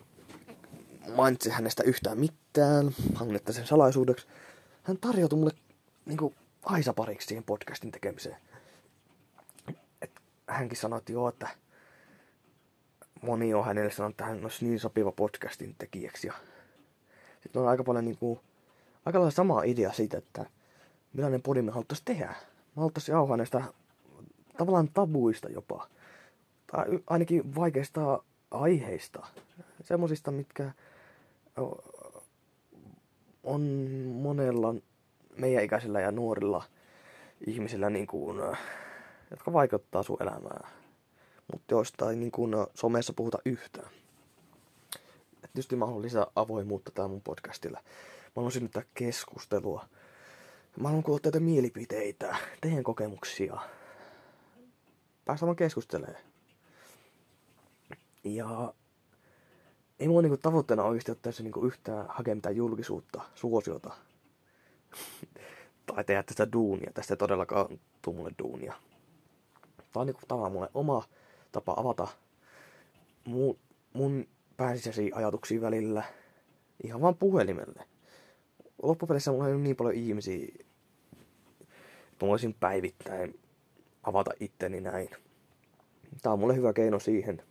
mainitse hänestä yhtään mitään, hangetta sen salaisuudeksi, hän tarjoutui mulle niinku aisapariksi siihen podcastin tekemiseen. Et hänkin sanoi, että joo, että moni on hänelle sanonut, että hän olisi niin sopiva podcastin tekijäksi. Ja sitten on aika paljon niinku, aika lailla sama idea siitä, että millainen podi me haluttaisiin tehdä. Me haluttaisiin jauhaa näistä tavallaan tabuista jopa. Tai ainakin vaikeista aiheista. Semmoisista, mitkä on monella meidän ikäisillä ja nuorilla ihmisillä, niin kuin, jotka vaikuttaa sun elämää. Mutta joista ei niin kuin, somessa puhuta yhtään. Et tietysti mä haluan lisää avoimuutta täällä mun podcastilla. Mä haluan synnyttää keskustelua. Mä haluan kuulla teitä mielipiteitä, teidän kokemuksia. Päästään vaan keskustelemaan. Ja ei mulla niinku tavoitteena oikeasti ottaa se niinku yhtään hakea mitään julkisuutta, suosiota. Tai tehdä tästä duunia. Tästä ei todellakaan tuu mulle duunia. Tää on niinku tavallaan mulle oma tapa avata mun, mun pääsisäisiä ajatuksia välillä ihan vaan puhelimelle. Loppupeleissä mulla on niin paljon ihmisiä, että mä voisin päivittäin avata itteni näin. Tää on mulle hyvä keino siihen.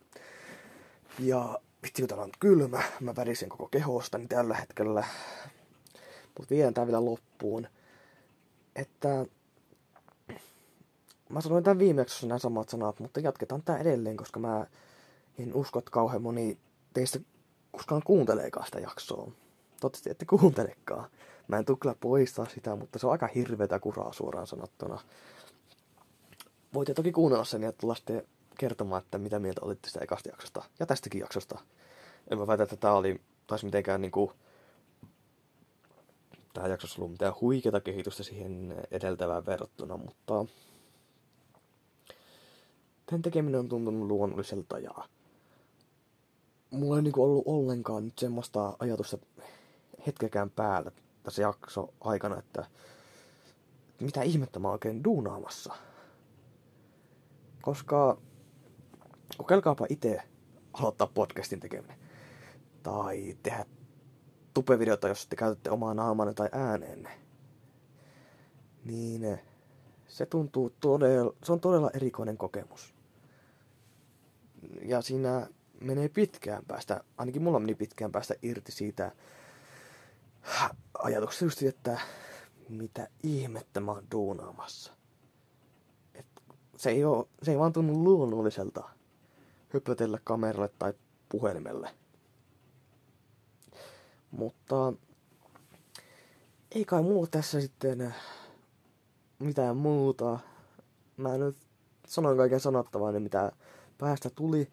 Ja vitsi kun on kylmä, mä värisen koko kehostani tällä hetkellä. Mutta vielä tää vielä loppuun. Että mä sanoin tämän viimeksi nämä samat sanat, mutta jatketaan tää edelleen, koska mä en usko, että kauhean moni teistä koskaan kuunteleekaan sitä jaksoa. Toivottavasti ette kuuntelekaan. Mä en tule kyllä poistaa sitä, mutta se on aika hirvetä kuraa suoraan sanottuna. Voitte toki kuunnella sen ja tulla sitten kertomaan, että mitä mieltä olitte sitä ekasta jaksosta ja tästäkin jaksosta. En mä väitä, että tää oli taas mitenkään niinku tähän jaksossa ollut mitään huikeata kehitystä siihen edeltävään verrattuna, mutta tämän tekeminen on tuntunut luonnolliselta ja mulla ei niinku ollut ollenkaan nyt semmoista ajatusta hetkekään päällä tässä jakso aikana, että mitä ihmettä mä oikein duunaamassa. Koska kokeilkaapa itse aloittaa podcastin tekeminen. Tai tehdä tupevideota, jos te käytätte omaa naamanne tai ääneenne. Niin se tuntuu todella, se on todella erikoinen kokemus. Ja siinä menee pitkään päästä, ainakin mulla meni pitkään päästä irti siitä ajatuksesta just, että mitä ihmettä mä oon duunaamassa. Et se, ei oo, se ei vaan tunnu luonnolliselta höpötellä kameralle tai puhelimelle. Mutta ei kai mulla tässä sitten mitään muuta. Mä nyt sanoin kaiken sanottavaa, niin mitä päästä tuli.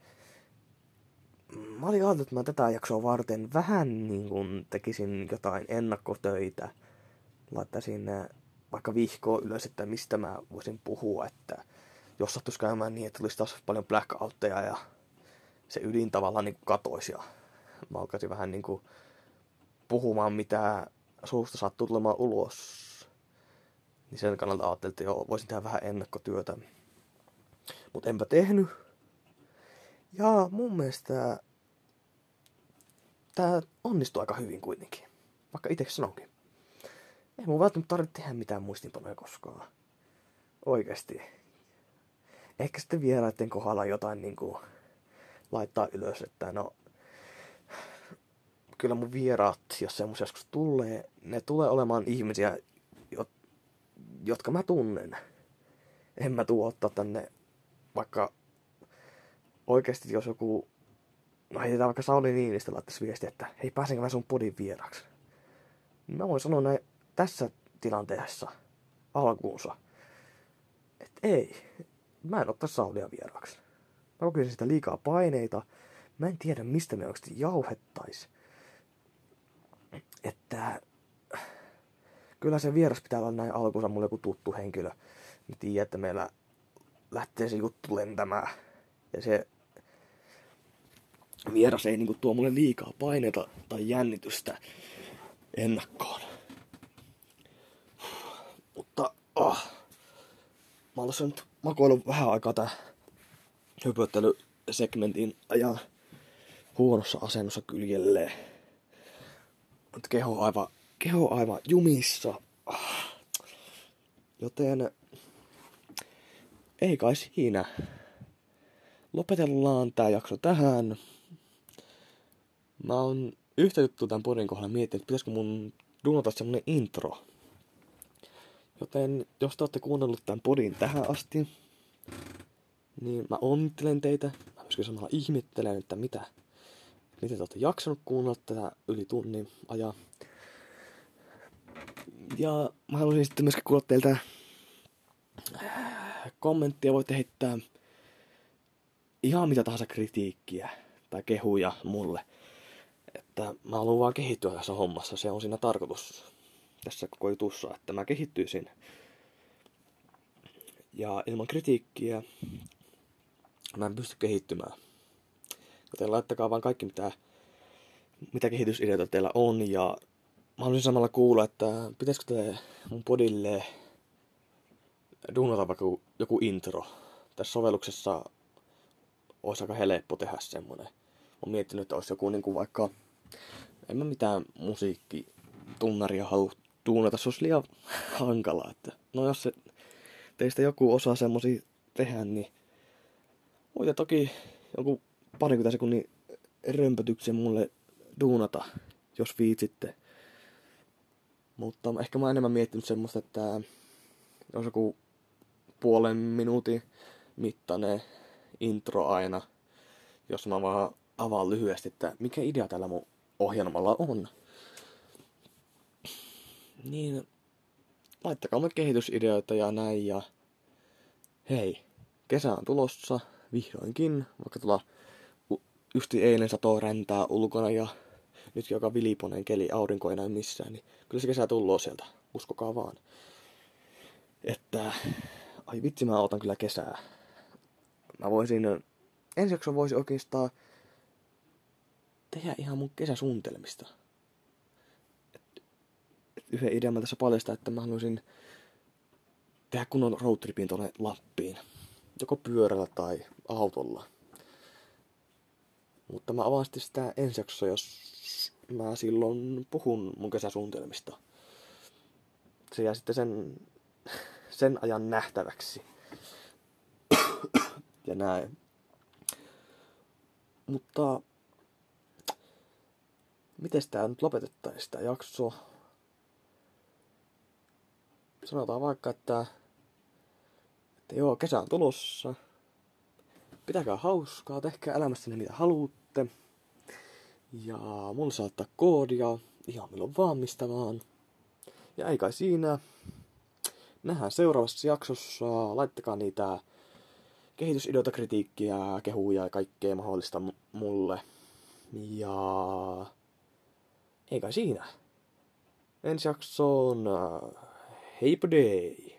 Mä olin ajatellut, että mä tätä jaksoa varten vähän niin kuin tekisin jotain ennakkotöitä. Laittaisin vaikka vihkoa ylös, että mistä mä voisin puhua, että jos sattuisi käymään niin, että tulisi taas paljon blackoutteja ja se ydin tavallaan niin katoisi ja mä alkaisin vähän niin kuin puhumaan, mitä suusta sattuu tulemaan ulos. Niin sen kannalta ajattelin, että joo, voisin tehdä vähän ennakkotyötä. Mutta enpä tehnyt. Ja mun mielestä tää onnistui aika hyvin kuitenkin. Vaikka itse sanonkin. Ei mun välttämättä tarvitse tehdä mitään muistinpanoja koskaan. Oikeesti. Ehkä sitten vieraiden kohdalla jotain niinku laittaa ylös, että no kyllä mun vieraat, jos semmoisia joskus tulee, ne tulee olemaan ihmisiä, jotka mä tunnen. En mä tuu ottaa tänne vaikka oikeasti jos joku, no heitetään vaikka Sauli Niinistä laittaisi viesti, että hei pääsenkö mä sun podin vieraksi. Mä voin sanoa näin tässä tilanteessa alkuunsa, että ei, mä en ottaa Saulia vieraksi. Mä kokisin sitä liikaa paineita. Mä en tiedä, mistä me oikeasti jauhettais. Että kyllä se vieras pitää olla näin alkuunsa mulle joku tuttu henkilö. Mä tiedän, että meillä lähtee se juttu lentämään. Ja se vieras ei niinku tuo mulle liikaa paineita tai jännitystä ennakkoon. Mutta oh, mä olen nyt makoillut vähän aikaa tää höpöttelysegmentin ajan huonossa asennossa kyljelleen. Mutta keho aivan, keho aivan jumissa. Joten ei kai siinä. Lopetellaan tää jakso tähän. Mä oon yhtä juttu tämän podin kohdalla miettinyt, että pitäisikö mun duunata semmonen intro. Joten jos te olette kuunnellut tämän podin tähän asti, niin mä onnittelen teitä. Mä myöskin samalla ihmettelen, että mitä, miten te olette jaksanut kuunnella tätä yli tunnin ajan. Ja mä haluaisin sitten myöskin kuulla teiltä kommenttia. Voitte heittää ihan mitä tahansa kritiikkiä tai kehuja mulle. Että mä haluan vaan kehittyä tässä hommassa. Se on siinä tarkoitus tässä koko jutussa, että mä kehittyisin. Ja ilman kritiikkiä mä en pysty kehittymään. Joten laittakaa vaan kaikki, mitä, mitä kehitysideoita teillä on. Ja mä haluaisin samalla kuulla, että pitäisikö te mun podille duunata vaikka joku intro. Tässä sovelluksessa olisi aika helppo tehdä semmonen. Olen miettinyt, että olisi joku niin kuin vaikka, en mä mitään musiikkitunnaria halua tuunata, se olisi liian <laughs> hankalaa. Että, no jos se, teistä joku osaa semmosia tehdä, niin voitte toki joku parikymmentä sekunnin römpötyksen mulle duunata, jos viitsitte. Mutta ehkä mä oon enemmän miettinyt semmoista, että jos joku puolen minuutin mittainen intro aina, jos mä vaan avaan lyhyesti, että mikä idea tällä mun ohjelmalla on. Niin, laittakaa mulle kehitysideoita ja näin ja hei, kesä on tulossa vihdoinkin, vaikka tulla justi eilen satoo räntää ulkona ja nyt joka viliponen keli aurinko ei näy missään, niin kyllä se kesä tulloo sieltä, uskokaa vaan. Että, ai vitsi mä otan kyllä kesää. Mä voisin, ensi jakson voisi oikeastaan tehdä ihan mun kesäsuunnitelmista. Yhden idean mä tässä paljastaa, että mä haluaisin tehdä kunnon roadtripin tuonne Lappiin. Joko pyörällä tai autolla. Mutta mä avaan sitten sitä ensi jaksossa, jos mä silloin puhun mun kesäsuunnitelmista. Se jää sitten sen, sen ajan nähtäväksi. ja näin. Mutta miten tää nyt lopetettaisiin tää jakso? Sanotaan vaikka, että, että joo, kesä on tulossa. Pitäkää hauskaa, tehkää elämässänne mitä haluatte. Ja mulla saa ottaa koodia ihan milloin vaan mistä vaan. Ja ei kai siinä. Nähdään seuraavassa jaksossa. Laittakaa niitä kehitysideoita, kritiikkiä, kehuja ja kaikkea mahdollista mulle. Ja ei kai siinä. Ensi jaksoon heippa day!